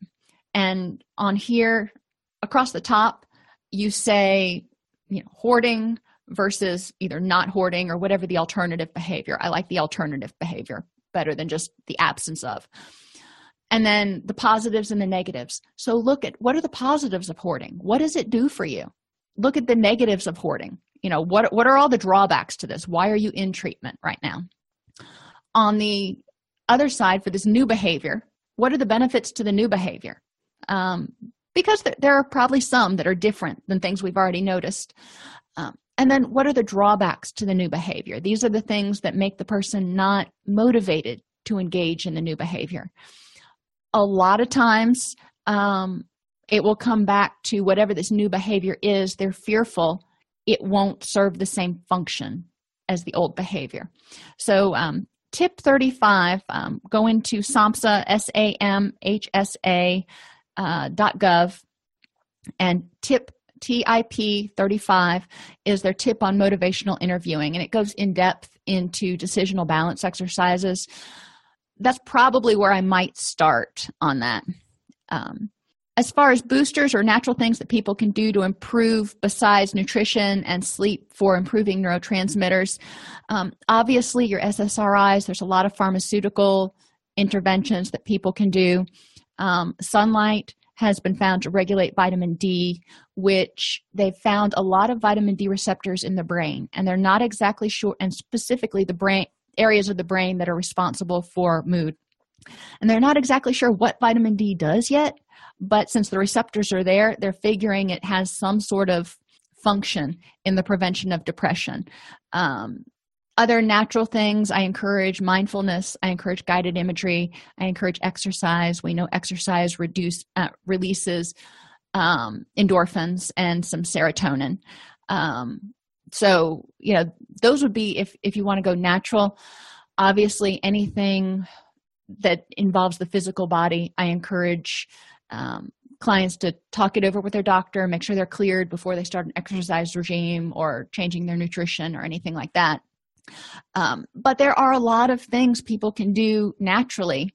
And on here across the top you say you know hoarding versus either not hoarding or whatever the alternative behavior. I like the alternative behavior better than just the absence of and then the positives and the negatives. So look at what are the positives of hoarding? What does it do for you? Look at the negatives of hoarding. You know what what are all the drawbacks to this? Why are you in treatment right now? On the other side for this new behavior what are the benefits to the new behavior? Um, because there, there, are probably some that are different than things we've already noticed. Um, and then what are the drawbacks to the new behavior? These are the things that make the person not motivated to engage in the new behavior a lot of times um, it will come back to whatever this new behavior is. They're fearful. It won't serve the same function as the old behavior. So um, tip 35 um, go into samhsa s-a-m-h-s-a uh, gov and tip tip 35 is their tip on motivational interviewing and it goes in depth into decisional balance exercises that's probably where i might start on that. Um, as far as boosters or natural things that people can do to improve besides nutrition and sleep for improving neurotransmitters um, obviously your ssris there's a lot of pharmaceutical interventions that people can do. Um, sunlight has been found to regulate vitamin D, which they've found a lot of vitamin D receptors in the brain, and they're not exactly sure, and specifically the brain areas of the brain that are responsible for mood. And they're not exactly sure what vitamin D does yet, but since the receptors are there, they're figuring it has some sort of function in the prevention of depression. Um, other natural things i encourage mindfulness i encourage guided imagery i encourage exercise we know exercise reduce uh, releases um, endorphins and some serotonin um, so you know those would be if if you want to go natural obviously anything that involves the physical body i encourage um, clients to talk it over with their doctor make sure they're cleared before they start an exercise regime or changing their nutrition or anything like that um, but there are a lot of things people can do naturally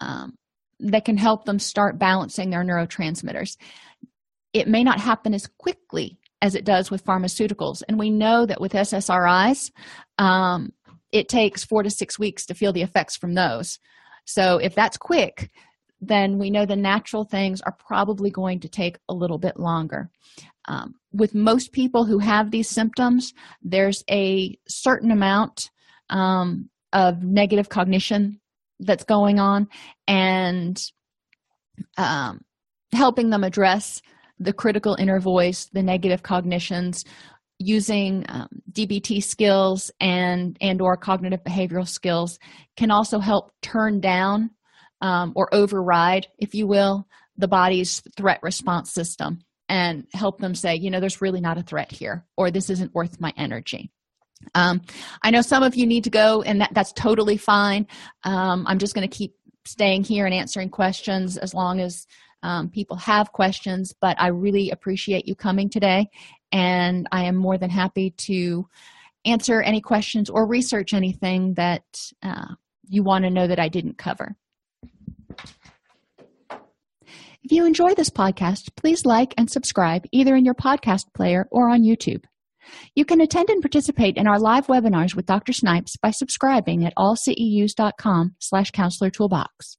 um, that can help them start balancing their neurotransmitters. It may not happen as quickly as it does with pharmaceuticals. And we know that with SSRIs, um, it takes four to six weeks to feel the effects from those. So if that's quick, then we know the natural things are probably going to take a little bit longer. Um, with most people who have these symptoms, there's a certain amount um, of negative cognition that's going on, and um, helping them address the critical inner voice, the negative cognitions, using um, dbt skills and and or cognitive behavioral skills can also help turn down um, or override if you will the body's threat response system and help them say, you know, there's really not a threat here, or this isn't worth my energy. Um, I know some of you need to go, and that, that's totally fine. Um, I'm just going to keep staying here and answering questions as long as um, people have questions, but I really appreciate you coming today, and I am more than happy to answer any questions or research anything that uh, you want to know that I didn't cover. If you enjoy this podcast, please like and subscribe either in your podcast player or on YouTube. You can attend and participate in our live webinars with Dr. Snipes by subscribing at allceus.com slash counselor toolbox.